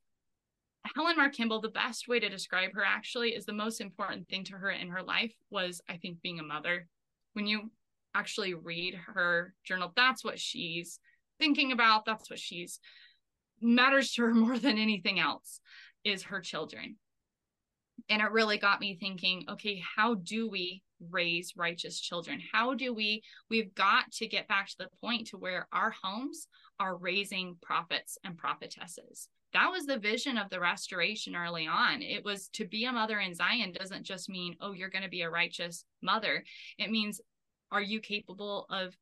helen mar kimball the best way to describe her actually is the most important thing to her in her life was i think being a mother. When you actually read her journal that's what she's thinking about that's what she's matters to her more than anything else is her children. And it really got me thinking okay how do we raise righteous children? How do we we've got to get back to the point to where our homes are raising prophets and prophetesses. That was the vision of the restoration early on. It was to be a mother in zion doesn't just mean oh you're going to be a righteous mother. It means are you capable of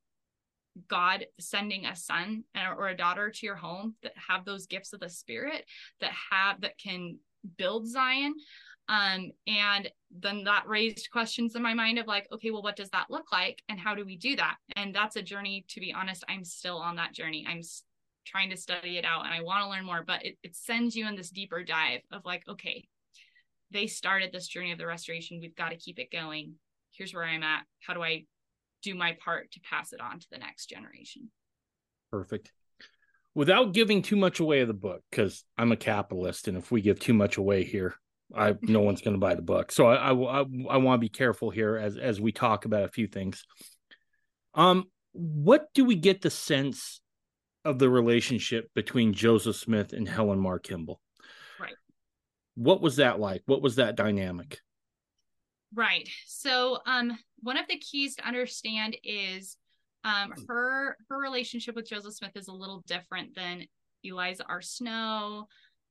God sending a son or a daughter to your home that have those gifts of the spirit that have that can build Zion um, and then that raised questions in my mind of like, okay, well, what does that look like? And how do we do that? And that's a journey, to be honest, I'm still on that journey. I'm trying to study it out and I want to learn more, but it, it sends you in this deeper dive of like, okay, they started this journey of the restoration. We've got to keep it going. Here's where I'm at. How do I do my part to pass it on to the next generation? Perfect without giving too much away of the book because i'm a capitalist and if we give too much away here I no one's going to buy the book. So I I, I, I want to be careful here as as we talk about a few things. Um, what do we get the sense of the relationship between Joseph Smith and Helen Mar Kimball? Right. What was that like? What was that dynamic? Right. So, um, one of the keys to understand is um her her relationship with Joseph Smith is a little different than Eliza R. Snow,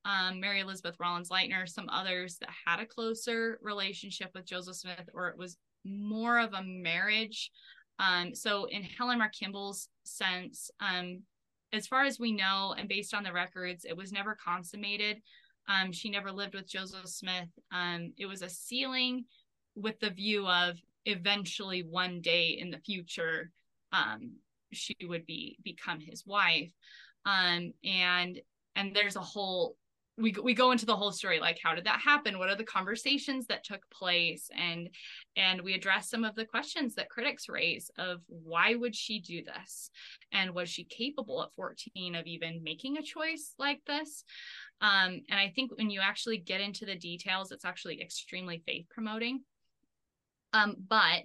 um, Mary Elizabeth Rollins Lightner, some others that had a closer relationship with Joseph Smith, or it was more of a marriage. Um, so in Helen Mar Kimball's sense, um, as far as we know, and based on the records, it was never consummated. Um, she never lived with Joseph Smith. Um, it was a sealing with the view of eventually one day in the future, um, she would be become his wife. And and there's a whole we we go into the whole story like how did that happen? What are the conversations that took place? And and we address some of the questions that critics raise of why would she do this? And was she capable at 14 of even making a choice like this? Um, and i think when you actually get into the details it's actually extremely faith promoting. Um, but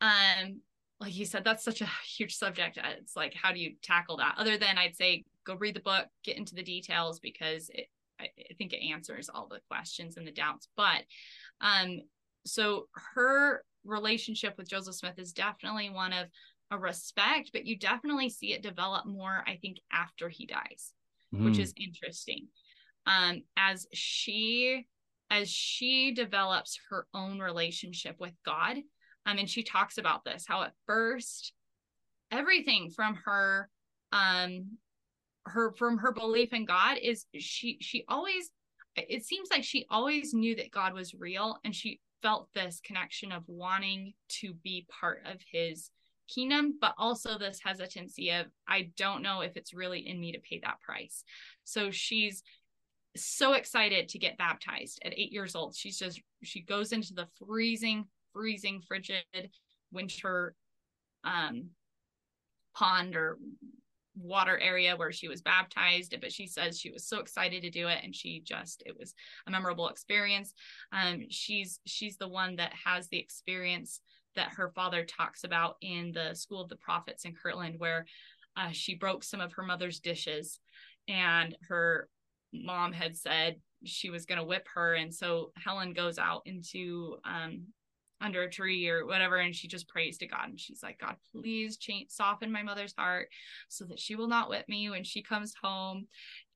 um, like you said that's such a huge subject. It's like how do you tackle that? Other than i'd say go read the book get into the details because it, I, think it answers all the questions and the doubts. But um, so her relationship with Joseph Smith is definitely one of a respect, but you definitely see it develop more, I think, after he dies, mm. which is interesting. Um, as she as she develops her own relationship with God, um, and she talks about this, how at first everything from her um her from her belief in God is she she always it seems like she always knew that God was real and she felt this connection of wanting to be part of his kingdom but also this hesitancy of I don't know if it's really in me to pay that price. So she's so excited to get baptized at 8 years old. She's just she goes into the freezing freezing frigid winter um pond or water area where she was baptized but she says she was so excited to do it and she just it was a memorable experience. Um she's she's the one that has the experience that her father talks about in the school of the prophets in kirtland where uh, she broke some of her mother's dishes and her mom had said she was going to whip her and so helen goes out into um, under a tree or whatever and she just prays to god and she's like god please change soften my mother's heart so that she will not whip me when she comes home.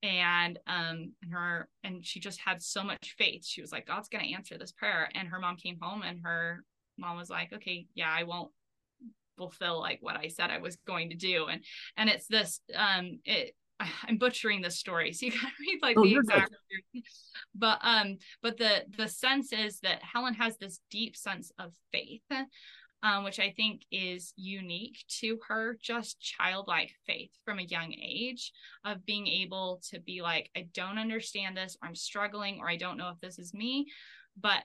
And um and her and she just had so much faith. She was like god's going to answer this prayer. And her mom came home and her mom was like okay yeah i won't fulfill like what i said i was going to do. And and it's this um it I'm butchering this story, so you gotta read like oh, the exact. But um, but the the sense is that Helen has this deep sense of faith, um, which I think is unique to her, just childlike faith from a young age of being able to be like, I don't understand this, or I'm struggling, or I don't know if this is me, but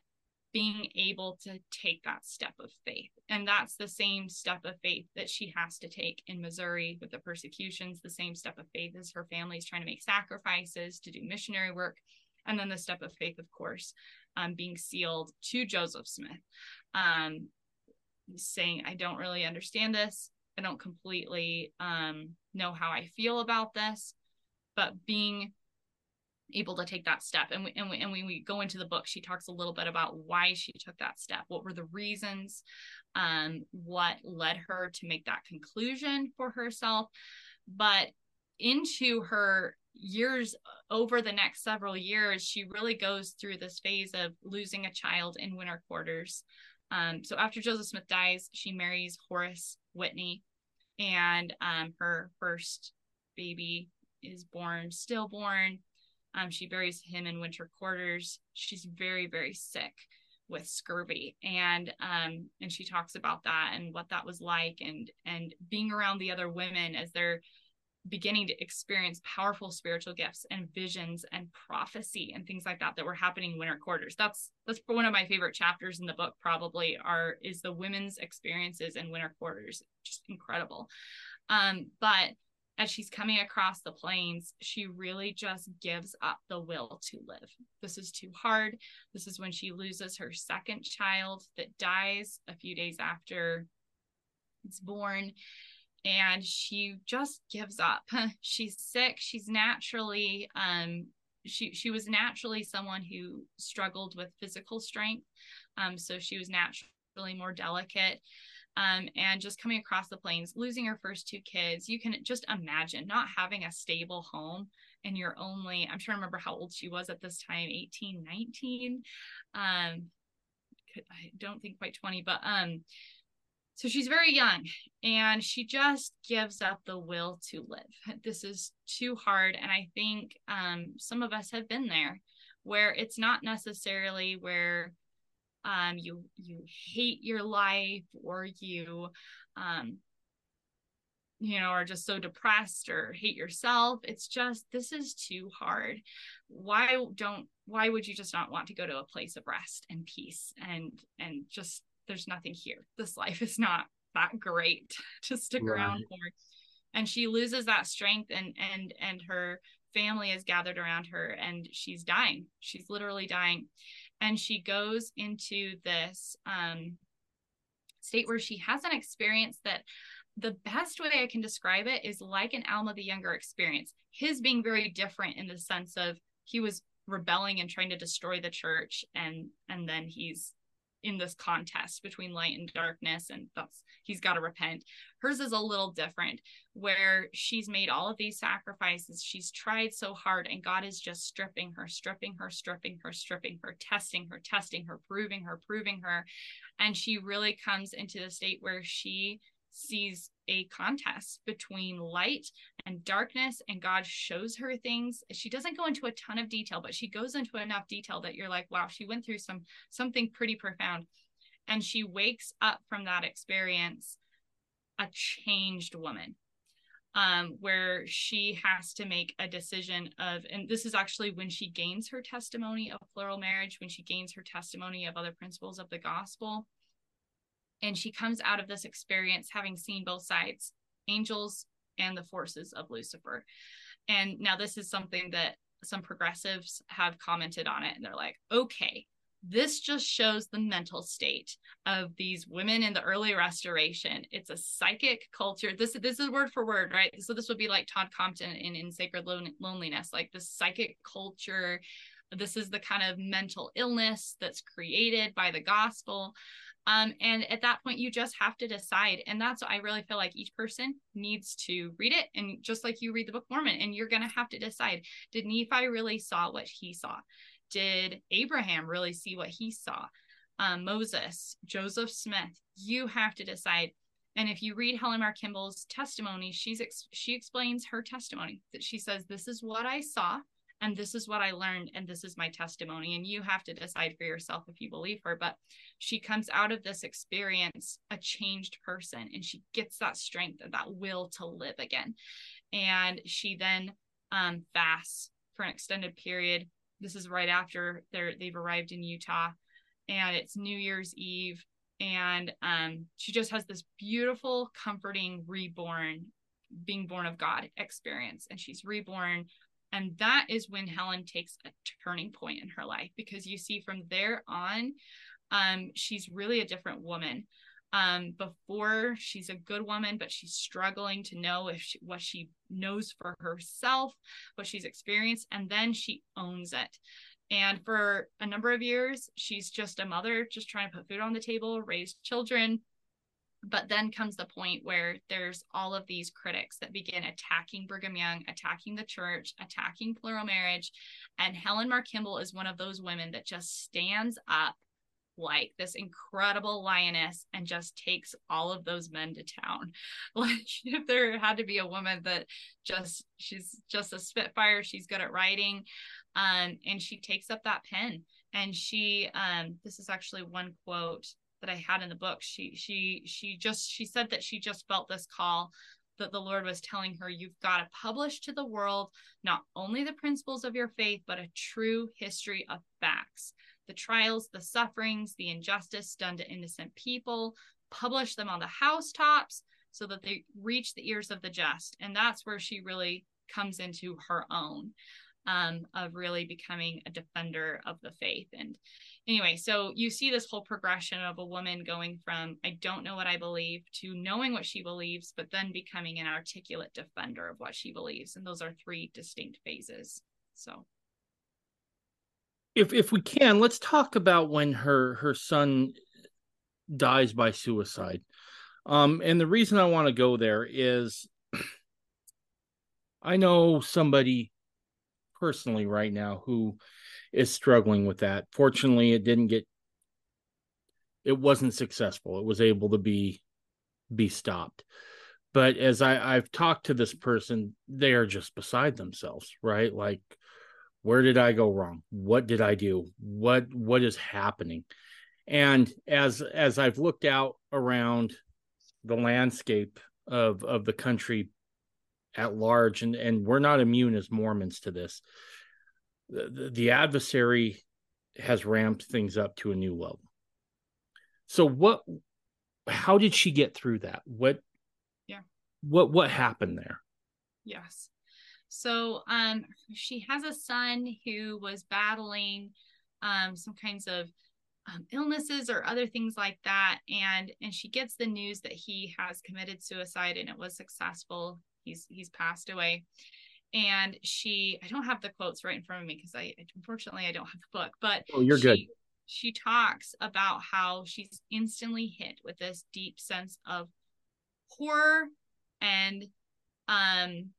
being able to take that step of faith. And that's the same step of faith that she has to take in Missouri with the persecutions, the same step of faith as her family is trying to make sacrifices to do missionary work. And then the step of faith, of course, um, being sealed to Joseph Smith, um, saying, I don't really understand this. I don't completely um, know how I feel about this, but being able to take that step. And we, and, we, and when we go into the book she talks a little bit about why she took that step what were the reasons um, what led her to make that conclusion for herself. But into her years over the next several years she really goes through this phase of losing a child in winter quarters. Um, so after joseph smith dies she marries horace whitney and um, her first baby is born stillborn um, she buries him in winter quarters. She's very, very sick with scurvy. And um and she talks about that and what that was like and and being around the other women as they're beginning to experience powerful spiritual gifts and visions and prophecy and things like that that were happening in winter quarters. That's that's one of my favorite chapters in the book probably are is the women's experiences in winter quarters. Just incredible. Um but as she's coming across the plains, she really just gives up the will to live. This is too hard. This is when she loses her second child that dies a few days after it's born. And she just gives up. She's sick. She's naturally, um, she she was naturally someone who struggled with physical strength. Um, so she was naturally more delicate um, and just coming across the plains, losing her first two kids. You can just imagine not having a stable home and you're only, I'm trying to remember how old she was at this time, 18, 19. Um, I don't think quite 20, but um, so she's very young and she just gives up the will to live. This is too hard. And I think um, some of us have been there where it's not necessarily where um, you you hate your life or you um, you know are just so depressed or hate yourself. It's just this is too hard. Why don't why would you just not want to go to a place of rest and peace? And and just there's nothing here. This life is not that great to stick right. around for. And she loses that strength and and and her family is gathered around her and she's dying. She's literally dying and she goes into this um, state where she has an experience that the best way I can describe it is like an Alma the Younger experience. His being very different in the sense of he was rebelling and trying to destroy the church and and then he's in this contest between light and darkness and that's he's got to repent. Hers is a little different where she's made all of these sacrifices she's tried so hard and god is just stripping her stripping her stripping her stripping her testing her testing her proving her proving her. And she really comes into the state where she sees a contest between light and darkness and god shows her things. She doesn't go into a ton of detail but she goes into enough detail that you're like wow she went through some something pretty profound. And she wakes up from that experience a changed woman um, where she has to make a decision of, and this is actually when she gains her testimony of plural marriage, when she gains her testimony of other principles of the gospel and she comes out of this experience having seen both sides angels and the forces of lucifer. And now this is something that some progressives have commented on it and they're like okay this just shows the mental state of these women in the early restoration. It's a psychic culture. This this is word for word right? So this would be like todd compton in in sacred loneliness like the psychic culture. This is the kind of mental illness that's created by the gospel um, and at that point, you just have to decide. And that's what I really feel like each person needs to read it. And just like you read the Book Mormon, and you're going to have to decide did Nephi really saw what he saw? Did Abraham really see what he saw? Um, Moses, Joseph Smith, you have to decide. And if you read Helen Mar Kimball's testimony, she's ex- she explains her testimony that she says, "This is what I saw, and this is what I learned, and this is my testimony. And you have to decide for yourself if you believe her. But she comes out of this experience a changed person, and she gets that strength and that will to live again. And she then um, fasts for an extended period. This is right after they've arrived in Utah, and it's New Year's Eve. And um, she just has this beautiful, comforting, reborn, being born of God experience. And she's reborn and that is when Helen takes a turning point in her life because you see from there on, um, she's really a different woman. um, before she's a good woman, but she's struggling to know if she, what she knows for herself, what she's experienced, and then she owns it. And for a number of years, she's just a mother, just trying to put food on the table, raise children. But then comes the point where there's all of these critics that begin attacking Brigham Young, attacking the church, attacking plural marriage. And Helen Mar Kimball is one of those women that just stands up like this incredible lioness and just takes all of those men to town. Like if there had to be a woman that just she's just a spitfire, she's good at writing. Um, and she takes up that pen and she um this is actually one quote that I had in the book. She she she just she said that she just felt this call that the Lord was telling her, you've got to publish to the world not only the principles of your faith, but a true history of facts the trials, the sufferings, the injustice done to innocent people, publish them on the housetops so that they reach the ears of the just. And that's where she really comes into her own um, of really becoming a defender of the faith. And anyway, so you see this whole progression of a woman going from, I don't know what I believe, to knowing what she believes, but then becoming an articulate defender of what she believes. And those are three distinct phases. So if if we can, let's talk about when her her son dies by suicide. Um, and the reason I want to go there is I know somebody personally right now who is struggling with that. Fortunately, it didn't get it wasn't successful. It was able to be be stopped. But as I, I've talked to this person, they are just beside themselves, right? Like where did i go wrong what did i do what what is happening and as as i've looked out around the landscape of of the country at large and and we're not immune as mormons to this the, the adversary has ramped things up to a new level. So what how did she get through that? What yeah. what what happened there? Yes. So um, she has a son who was battling um, some kinds of um, illnesses or other things like that, and and she gets the news that he has committed suicide and it was successful. He's he's passed away, and she I don't have the quotes right in front of me because I unfortunately I don't have the book, but oh you're she, good. She talks about how she's instantly hit with this deep sense of horror and um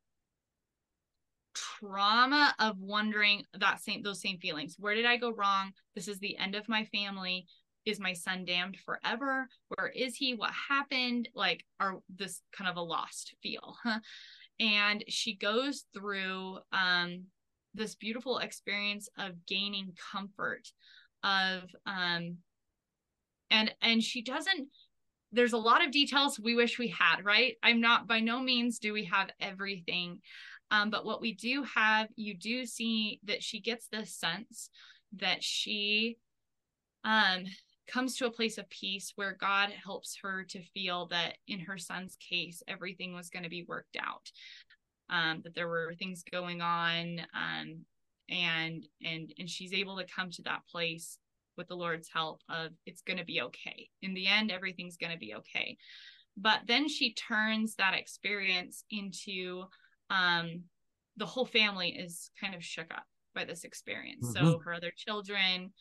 trauma of wondering that same those same feelings. Where did i go wrong? This is the end of my family is my son damned forever? Where is he? What happened? Like are this kind of a lost feel and she goes through um this beautiful experience of gaining comfort of um and and she doesn't there's a lot of details we wish we had right? I'm not by no means do we have everything um, but what we do have, you do see that she gets this sense that she um, comes to a place of peace where God helps her to feel that in her son's case, everything was going to be worked out. Um, that there were things going on, um, and and and she's able to come to that place with the Lord's help of it's going to be okay. In the end, everything's going to be okay. But then she turns that experience into um, the whole family is kind of shook up by this experience. Mm-hmm. So her other children,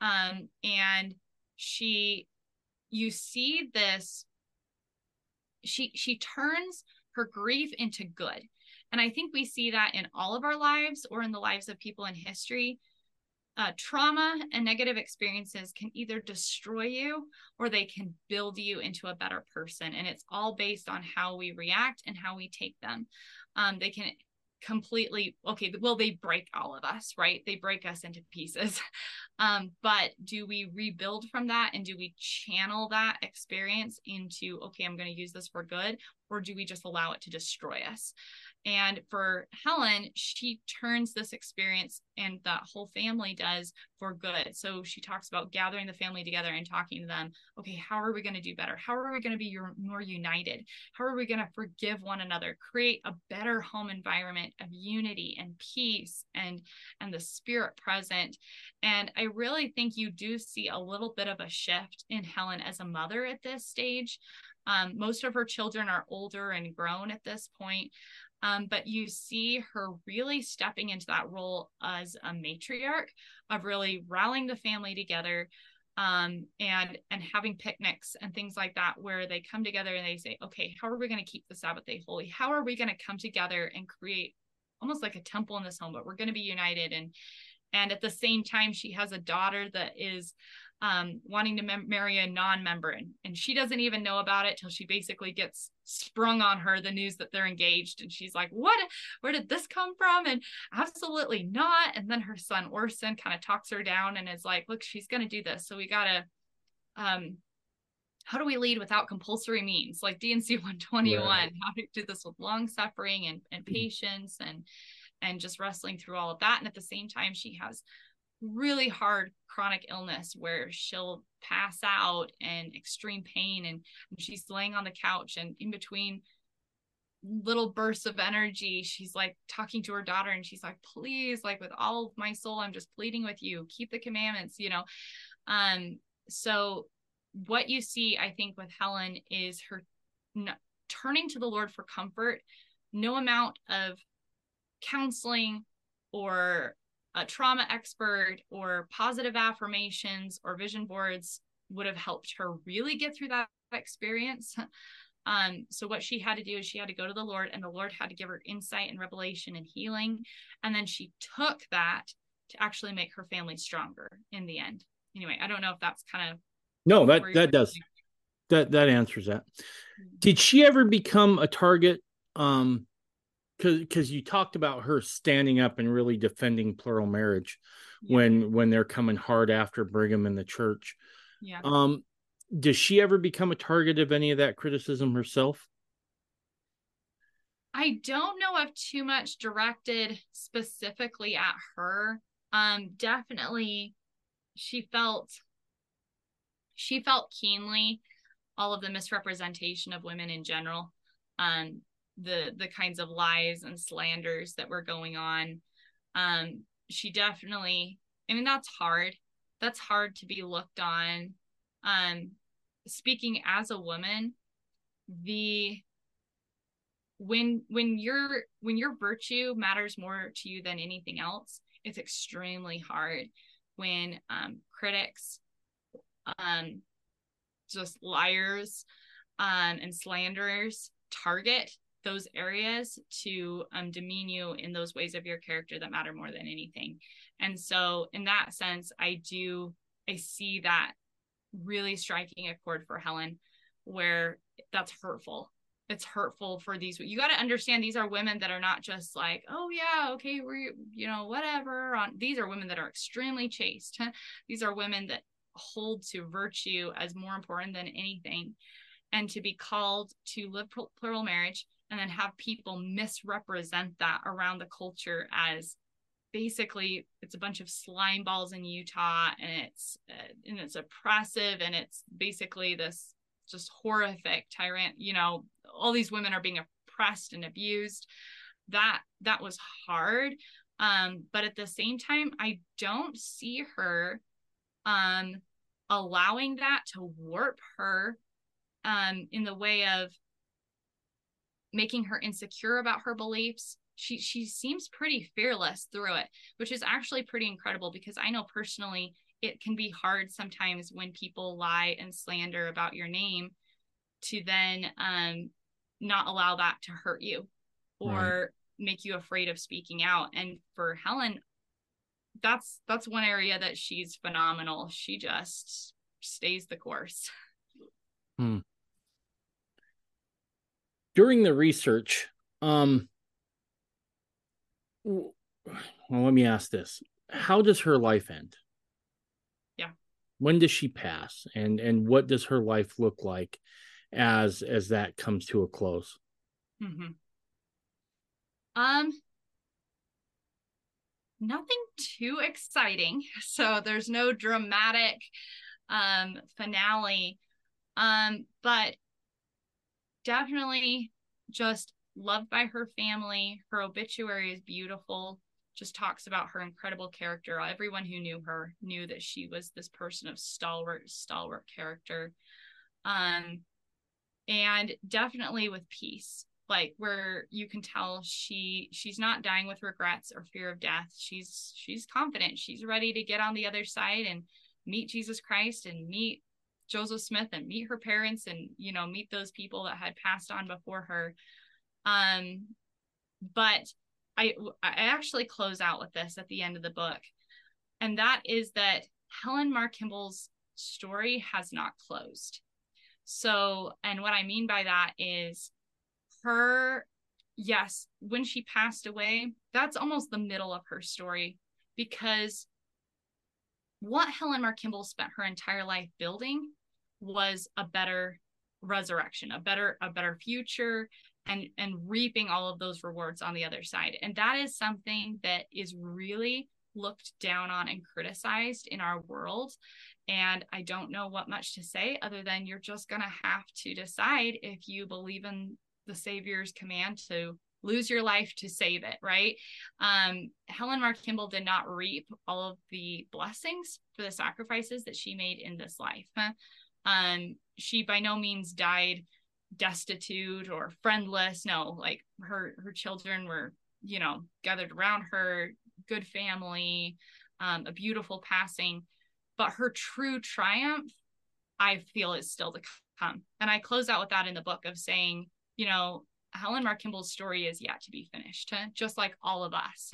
um, and she, you see this. She she turns her grief into good, and I think we see that in all of our lives or in the lives of people in history. Uh, trauma and negative experiences can either destroy you or they can build you into a better person. And it's all based on how we react and how we take them um, they can completely okay well they break all of us right? They break us into pieces. Um but do we rebuild from that and do we channel that experience into okay i'm going to use this for good or do we just allow it to destroy us And for Helen, she turns this experience and that whole family does for good. So she talks about gathering the family together and talking to them. Okay, how are we going to do better? How are we going to be more united? How are we going to forgive one another? Create a better home environment of unity and peace and and the spirit present. And I really think you do see a little bit of a shift in Helen as a mother at this stage. Um, most of her children are older and grown at this point. Um, but you see her really stepping into that role as a matriarch of really rallying the family together um, and and having picnics and things like that where they come together and they say okay how are we going to keep the sabbath day holy? How are we going to come together and create almost like a temple in this home but we're going to be united? And and at the same time she has a daughter that is um, wanting to mem- marry a non-member and, and she doesn't even know about it till she basically gets sprung on her the news that they're engaged and she's like what where did this come from and absolutely not and then her son orson kind of talks her down and is like look she's going to do this so we gotta um how do we lead without compulsory means like D&C 121 right. how to do this with long suffering and, and mm-hmm. patience and and just wrestling through all of that and at the same time she has really hard chronic illness where she'll pass out and extreme pain and, and she's laying on the couch and in between little bursts of energy she's like talking to her daughter and she's like please like with all of my soul i'm just pleading with you. Keep the commandments you know? Um so what you see i think with helen is her n- turning to the lord for comfort no amount of counseling or a trauma expert or positive affirmations or vision boards would have helped her really get through that experience. Um, so what she had to do is she had to go to the Lord and the Lord had to give her insight and revelation and healing. And then she took that to actually make her family stronger in the end. Anyway, I don't know if that's kind of no, that that does that that answers that. Mm-hmm. Did she ever become a target um because because you talked about her standing up and really defending plural marriage yeah. when when they're coming hard after Brigham and the church. Yeah. Um, does she ever become a target of any of that criticism herself? I don't know of too much directed specifically at her. Um, definitely, she felt she felt keenly all of the misrepresentation of women in general. Um, the the kinds of lies and slanders that were going on. Um she definitely i mean that's hard. That's hard to be looked on. Um speaking as a woman the when when your when your virtue matters more to you than anything else it's extremely hard when um critics um just liars um and slanderers target those areas to um, demean you in those ways of your character that matter more than anything. And so, in that sense, I do, I see that really striking a chord for Helen where that's hurtful. It's hurtful for these. You got to understand these are women that are not just like, oh yeah, okay, we're you know whatever. On these are women that are extremely chaste. These are women that hold to virtue as more important than anything, and to be called to live plural marriage and then have people misrepresent that around the culture as basically it's a bunch of slime balls in Utah and it's uh, and it's oppressive and it's basically this just horrific tyrant you know all these women are being oppressed and abused. That that was hard. Um but at the same time I don't see her um allowing that to warp her um in the way of making her insecure about her beliefs she she seems pretty fearless through it which is actually pretty incredible because i know personally it can be hard sometimes when people lie and slander about your name to then um not allow that to hurt you or right. make you afraid of speaking out. And for helen that's that's one area that she's phenomenal. She just stays the course. Hmm during the research, um, well, let me ask this: How does her life end? Yeah. When does she pass, and and what does her life look like as as that comes to a close? Mm-hmm. Um, nothing too exciting. So there's no dramatic um finale. Um, but definitely just loved by her family. Her obituary is beautiful. Just talks about her incredible character. Everyone who knew her knew that she was this person of stalwart, stalwart character. Um, and definitely with peace like where you can tell she she's not dying with regrets or fear of death she's she's confident she's ready to get on the other side and meet jesus christ and meet joseph smith and meet her parents and you know meet those people that had passed on before her. Um but i i actually close out with this at the end of the book and that is that helen mar kimball's story has not closed. So and what i mean by that is her yes when she passed away that's almost the middle of her story because what helen mar kimball spent her entire life building was a better resurrection a better a better future and and reaping all of those rewards on the other side. And that is something that is really looked down on and criticized in our world. And i don't know what much to say other than you're just going to have to decide if you believe in the savior's command to lose your life to save it right? Um, helen mar kimball did not reap all of the blessings for the sacrifices that she made in this life um, she by no means died destitute or friendless no like her her children were you know gathered around her good family um, a beautiful passing but her true triumph i feel is still to come and i close out with that in the book of saying you know, Helen Mar Kimball's story is yet to be finished, just like all of us.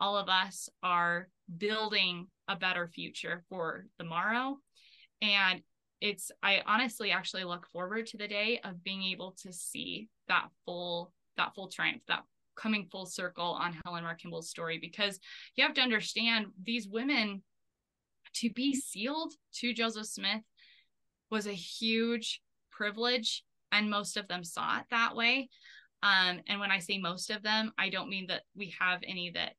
All of us are building a better future for the morrow. And it's, I honestly actually look forward to the day of being able to see that full, that full triumph, that coming full circle on Helen Mar Kimball's story, because you have to understand these women to be sealed to Joseph Smith was a huge privilege and most of them saw it that way. Um, and when I say most of them, I don't mean that we have any that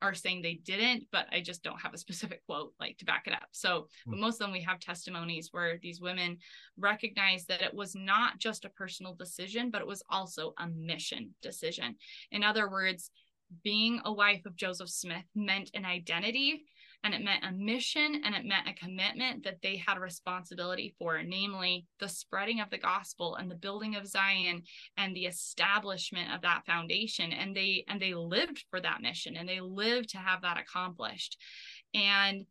are saying they didn't, but I just don't have a specific quote like to back it up. So, but hmm. most of them we have testimonies where these women recognize that it was not just a personal decision, but it was also a mission decision. In other words, being a wife of Joseph Smith meant an identity and it meant a mission and it meant a commitment that they had responsibility for namely the spreading of the gospel and the building of zion and the establishment of that foundation. And they and they lived for that mission and they lived to have that accomplished. And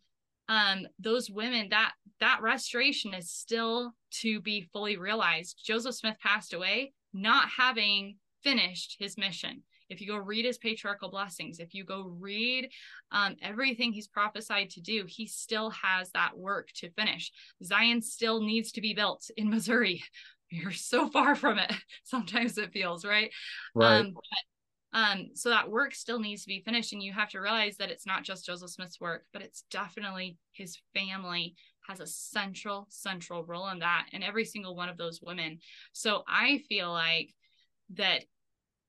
um those women that that restoration is still to be fully realized. Joseph smith passed away not having finished his mission if you go read his patriarchal blessings, if you go read um, everything he's prophesied to do, he still has that work to finish. Zion still needs to be built in Missouri. You're so far from it. Sometimes it feels right. Right. Um, but, um, so that work still needs to be finished, and you have to realize that it's not just Joseph Smith's work, but it's definitely his family has a central central role in that and every single one of those women so i feel like that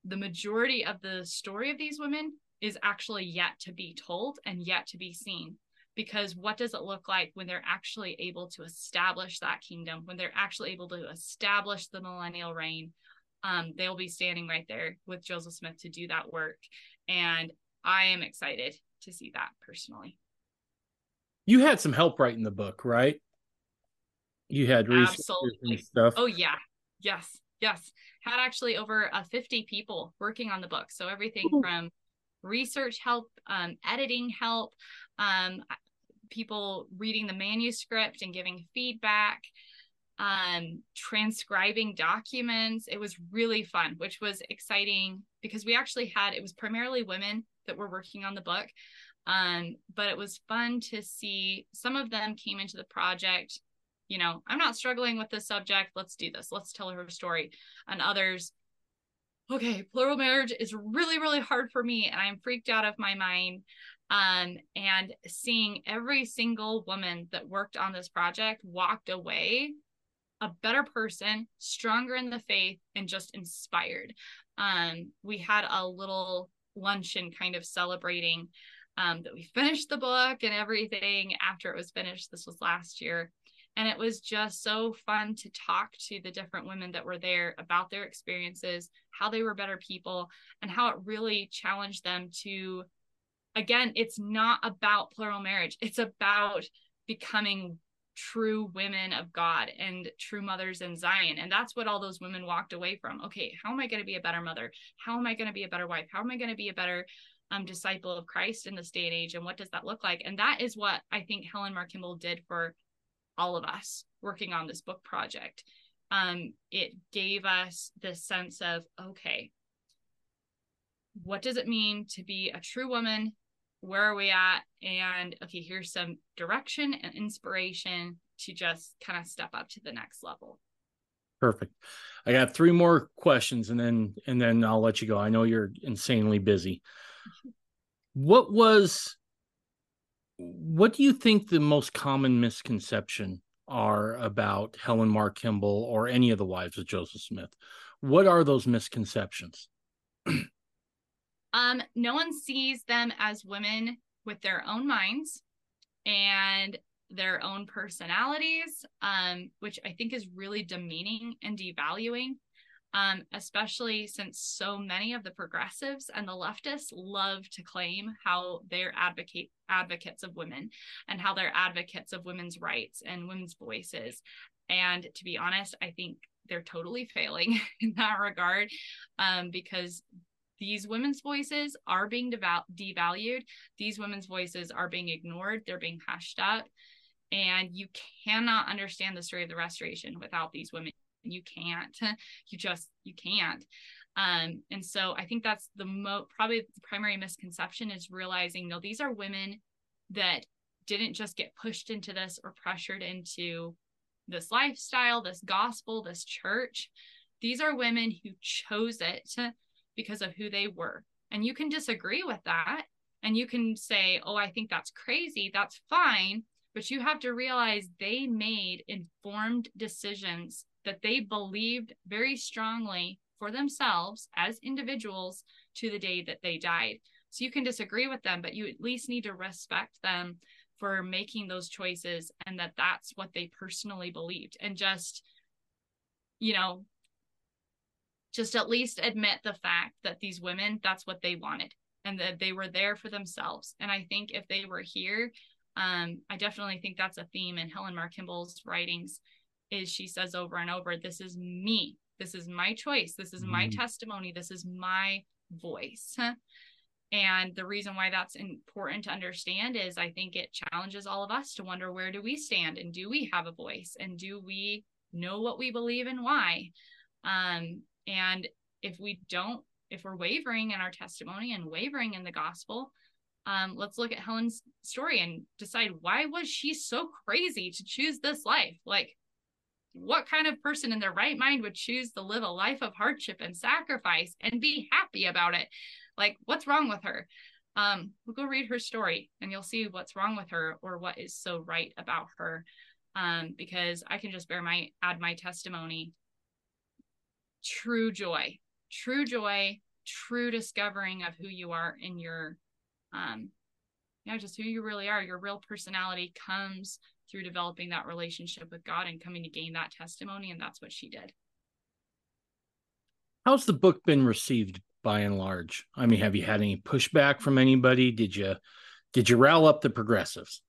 the majority of the story of these women is actually yet to be told and yet to be seen. Because what does it look like when they're actually able to establish that kingdom when they're actually able to establish the millennial reign? Um, they'll be standing right there with joseph smith to do that work. And i am excited to see that personally. You had some help writing the book right? You had research and stuff. Oh yeah. Yes yes had actually over uh, 50 people working on the book. So everything Ooh. from research help, um, editing help, um, people reading the manuscript and giving feedback, um, transcribing documents. It was really fun, which was exciting because we actually had, it was primarily women that were working on the book. Um, but it was fun to see some of them came into the project you know, I'm not struggling with this subject. Let's do this. Let's tell her story. And others, okay, plural marriage is really, really hard for me and I'm freaked out of my mind. Um, and seeing every single woman that worked on this project walked away a better person, stronger in the faith, and just inspired. Um, we had a little luncheon kind of celebrating um, that we finished the book and everything after it was finished. This was last year. And it was just so fun to talk to the different women that were there about their experiences, how they were better people, and how it really challenged them to, again, it's not about plural marriage, it's about becoming true women of God and true mothers in Zion. And that's what all those women walked away from. Okay, how am I going to be a better mother? How am I going to be a better wife? How am I going to be a better um, disciple of Christ in this day and age? And what does that look like? And that is what I think Helen Mar Kimball did for all of us working on this book project. Um, it gave us this sense of, okay, what does it mean to be a true woman? Where are we at? And okay here's some direction and inspiration to just kind of step up to the next level. Perfect. I got three more questions and then and then i'll let you go. I know you're insanely busy. What was what do you think the most common misconception are about helen mar kimball or any of the wives of joseph smith? What are those misconceptions? Um, no one sees them as women with their own minds and their own personalities, um, which I think is really demeaning and devaluing, um, especially since so many of the progressives and the leftists love to claim how they're advocate advocates of women and how they're advocates of women's rights and women's voices. And to be honest, I think they're totally failing in that regard um, because these women's voices are being deval- devalued. These women's voices are being ignored. They're being hushed up. And you cannot understand the story of the restoration without these women. And you can't. You just, you can't. Um, and so I think that's the mo probably the primary misconception is realizing no, these are women that didn't just get pushed into this or pressured into this lifestyle, this gospel, this church. These are women who chose it because of who they were. And you can disagree with that. And you can say, oh, I think that's crazy. That's fine. But you have to realize they made informed decisions that they believed very strongly for themselves as individuals to the day that they died. So you can disagree with them, but you at least need to respect them for making those choices and that that's what they personally believed and just you know just at least admit the fact that these women that's what they wanted and that they were there for themselves and i think if they were here um, i definitely think that's a theme in helen mar kimball's writings is she says over and over this is me. This is my choice. This is my mm-hmm. testimony. This is my voice. And the reason why that's important to understand is i think it challenges all of us to wonder where do we stand? And do we have a voice? And do we know what we believe and why? Um, and if we don't, if we're wavering in our testimony and wavering in the gospel, um, let's look at Helen's story and decide why was she so crazy to choose this life? Like, what kind of person in their right mind would choose to live a life of hardship and sacrifice and be happy about it? Like, what's wrong with her? Um, we'll go read her story and you'll see what's wrong with her or what is so right about her. Um, because I can just bear my add my testimony true joy, true joy, true discovering of who you are in your, um, yeah, just who you really are. Your real personality comes through developing that relationship with God and coming to gain that testimony. And that's what she did. How's the book been received by and large? I mean, have you had any pushback from anybody? Did you did you rile up the progressives?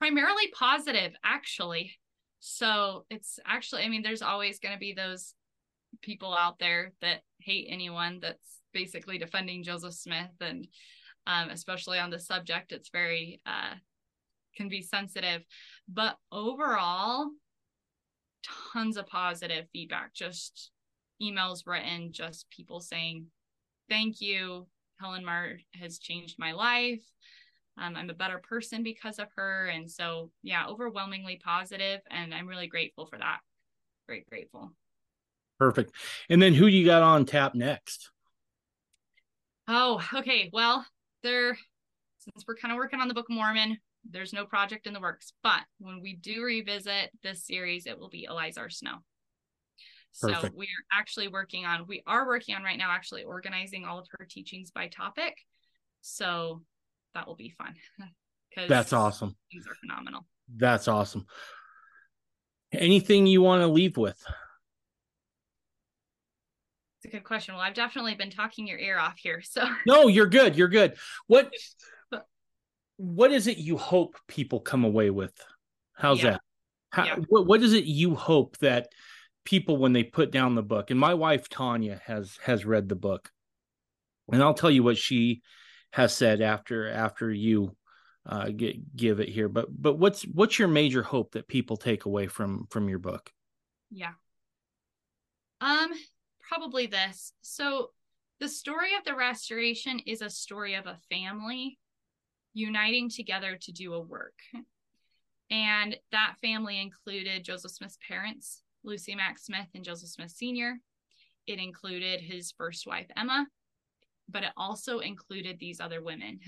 Primarily positive, actually. So it's actually, I mean, there's always going to be those people out there that hate anyone that's basically defending Joseph Smith. And um, especially on the subject, it's very, uh, can be sensitive. But overall, tons of positive feedback, just emails written, just people saying, thank you. Helen Mar has changed my life. Um, I'm a better person because of her. And so, yeah, overwhelmingly positive, And I'm really grateful for that. Very grateful. Perfect. And then who you got on tap next? Oh, okay. Well, there, since we're kind of working on the Book of Mormon, there's no project in the works. But when we do revisit this series, it will be Eliza R. Snow. So Perfect. we are actually working on, we are working on right now, actually organizing all of her teachings by topic. So that will be fun. Because that's awesome. Things are phenomenal. That's awesome. Anything you want to leave with? It's a good question. Well, I've definitely been talking your ear off here. So No, you're good. You're good. What what is it you hope people come away with? How's yeah. that? How, yeah. what what is it you hope that people when they put down the book? And my wife Tanya has has read the book. And I'll tell you what she has said after after you uh, get, give it here. But but what's what's your major hope that people take away from from your book? Yeah. Um, probably this. So the story of the restoration is a story of a family uniting together to do a work. And that family included Joseph Smith's parents, Lucy Mack Smith and Joseph Smith Sr. It included his first wife, Emma, but it also included these other women.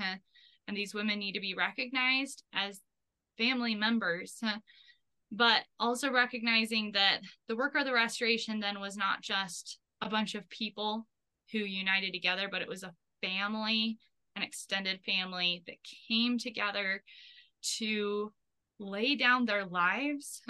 And these women need to be recognized as family members, but also recognizing that the work of the restoration then was not just a bunch of people who united together, but it was a family, an extended family that came together to lay down their lives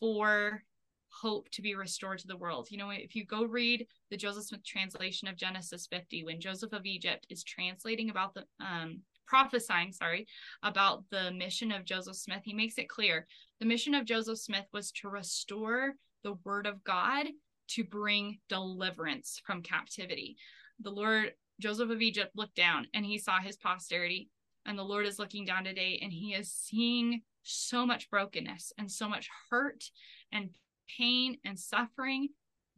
for hope to be restored to the world. You know, if you go read the Joseph Smith translation of Genesis 50, when Joseph of Egypt is translating about the um, prophesying, sorry, about the mission of Joseph Smith, he makes it clear the mission of Joseph Smith was to restore the word of God to bring deliverance from captivity. The Lord, Joseph of Egypt, looked down and he saw his posterity. And the Lord is looking down today and he is seeing so much brokenness and so much hurt and pain and suffering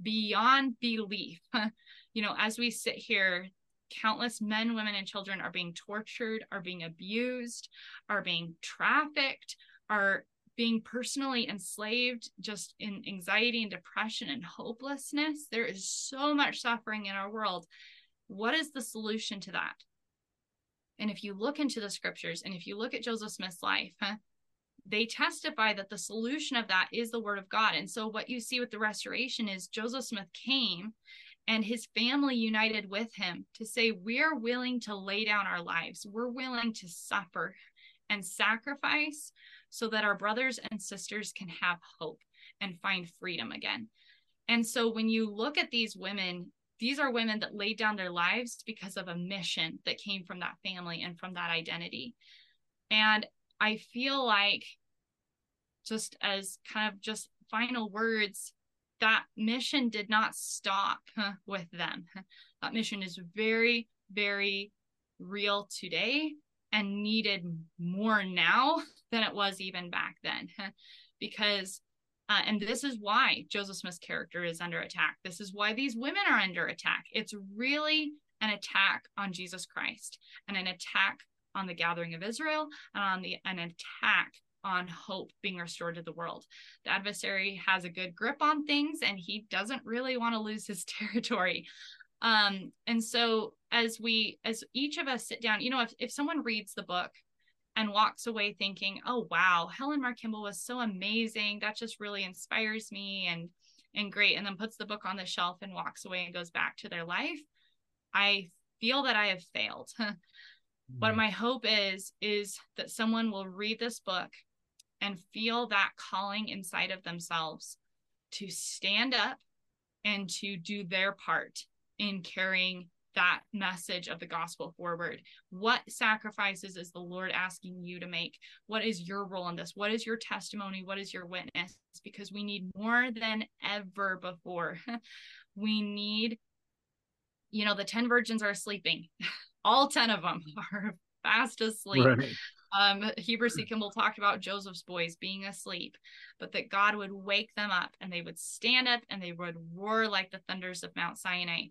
beyond belief. you know, as we sit here, countless men, women, and children are being tortured, are being abused, are being trafficked, are being personally enslaved just in anxiety and depression and hopelessness. There is so much suffering in our world. What is the solution to that? And if you look into the scriptures and if you look at Joseph Smith's life, huh, they testify that the solution of that is the word of God. And so what you see with the restoration is Joseph Smith came and his family united with him to say, We're willing to lay down our lives, we're willing to suffer and sacrifice so that our brothers and sisters can have hope and find freedom again. And so when you look at these women, these are women that laid down their lives because of a mission that came from that family and from that identity. And I feel like just as kind of just final words, that mission did not stop with them. That mission is very, very real today and needed more now than it was even back then. because, uh, and this is why Joseph Smith's character is under attack. This is why these women are under attack. It's really an attack on Jesus Christ and an attack on the gathering of Israel and on the an attack on hope being restored to the world. The adversary has a good grip on things and he doesn't really want to lose his territory. Um, and so as we as each of us sit down, you know, if, if someone reads the book and walks away thinking, oh wow, Helen Mar Kimball was so amazing. That just really inspires me and and great, and then puts the book on the shelf and walks away and goes back to their life. I feel that I have failed. what mm. my hope is is that someone will read this book and feel that calling inside of themselves to stand up and to do their part in carrying that message of the gospel forward. What sacrifices is the Lord asking you to make? What is your role in this? What is your testimony? What is your witness? Because we need more than ever before. we need, you know, the 10 virgins are sleeping. All 10 of them are fast asleep. Right. Um, Heber C. Kimball talked about Joseph's boys being asleep, but that God would wake them up and they would stand up and they would roar like the thunders of Mount Sinai.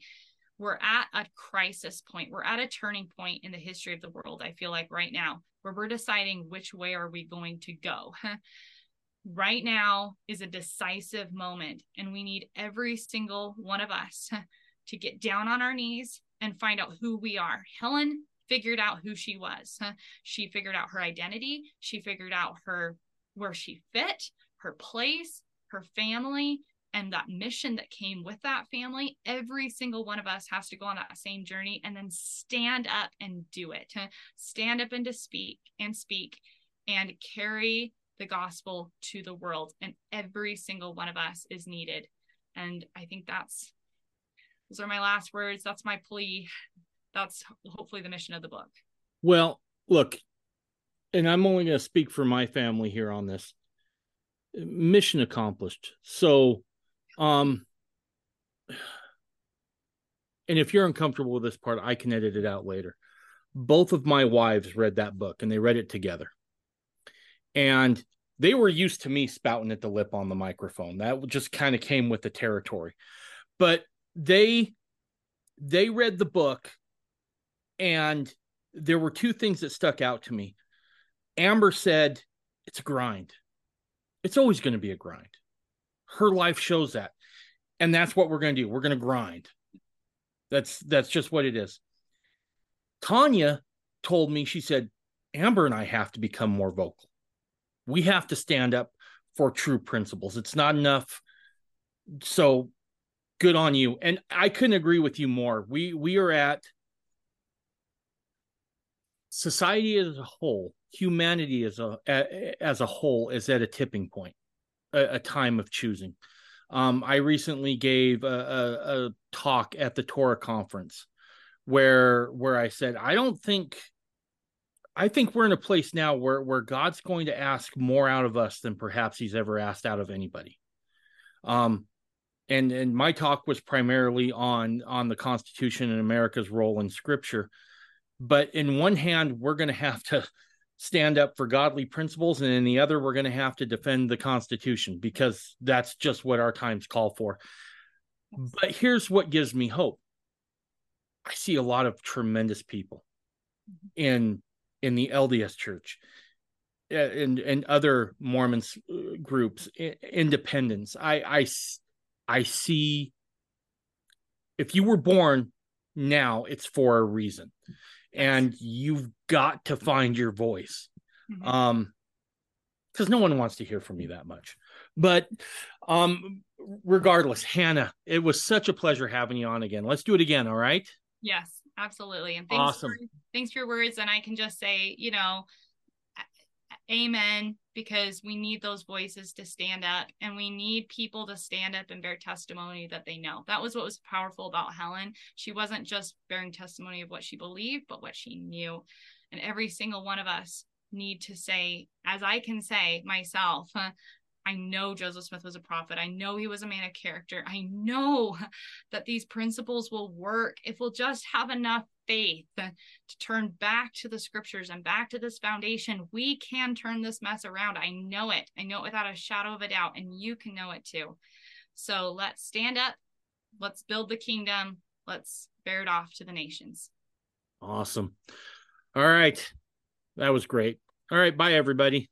We're at a crisis point. We're at a turning point in the history of the world, I feel like right now, where we're deciding which way are we going to go. right now is a decisive moment, and we need every single one of us to get down on our knees and find out who we are. Helen figured out who she was. She figured out her identity. She figured out her where she fit, her place, her family, and that mission that came with that family. Every single one of us has to go on that same journey and then stand up and do it. Stand up and to speak and speak and carry the gospel to the world. And every single one of us is needed. And I think that's those are my last words. That's my plea. That's hopefully the mission of the book. Well, look, and I'm only going to speak for my family here on this. Mission accomplished. So, um, and if you're uncomfortable with this part, I can edit it out later. Both of my wives read that book and they read it together. And they were used to me spouting at the lip on the microphone. That just kind of came with the territory. But they they read the book and there were two things that stuck out to me. Amber said, It's a grind. It's always going to be a grind. Her life shows that. And that's what we're going to do. We're going to grind. That's that's just what it is. Tanya told me, she said, Amber and I have to become more vocal. We have to stand up for true principles. It's not enough. So good on you. And I couldn't agree with you more. We we are at society as a whole, humanity as a as a whole is at a tipping point, a, a time of choosing. Um, I recently gave a, a, a talk at the Torah conference where where I said I don't think I think we're in a place now where where God's going to ask more out of us than perhaps He's ever asked out of anybody. Um, and and my talk was primarily on on the Constitution and America's role in Scripture. But in one hand, we're going to have to stand up for godly principles, and in the other, we're going to have to defend the Constitution because that's just what our times call for. But here's what gives me hope. I see a lot of tremendous people in in the LDS Church and and other Mormons uh, groups, independents. I I I see if you were born now, it's for a reason. And you've got to find your voice. Mm-hmm. Um, because no one wants to hear from me that much. But um regardless, Hannah, it was such a pleasure having you on again. Let's do it again, all right? Yes, absolutely. And thanks awesome. for thanks for your words. And I can just say, you know, amen because we need those voices to stand up and we need people to stand up and bear testimony that they know. That was what was powerful about Helen. She wasn't just bearing testimony of what she believed, but what she knew. And every single one of us need to say, as I can say myself, I know Joseph Smith was a prophet. I know he was a man of character. I know that these principles will work if we'll just have enough faith to turn back to the scriptures and back to this foundation. We can turn this mess around. I know it. I know it without a shadow of a doubt, and you can know it too. So let's stand up. Let's build the kingdom. Let's bear it off to the nations. Awesome. All right. That was great. All right. Bye, everybody.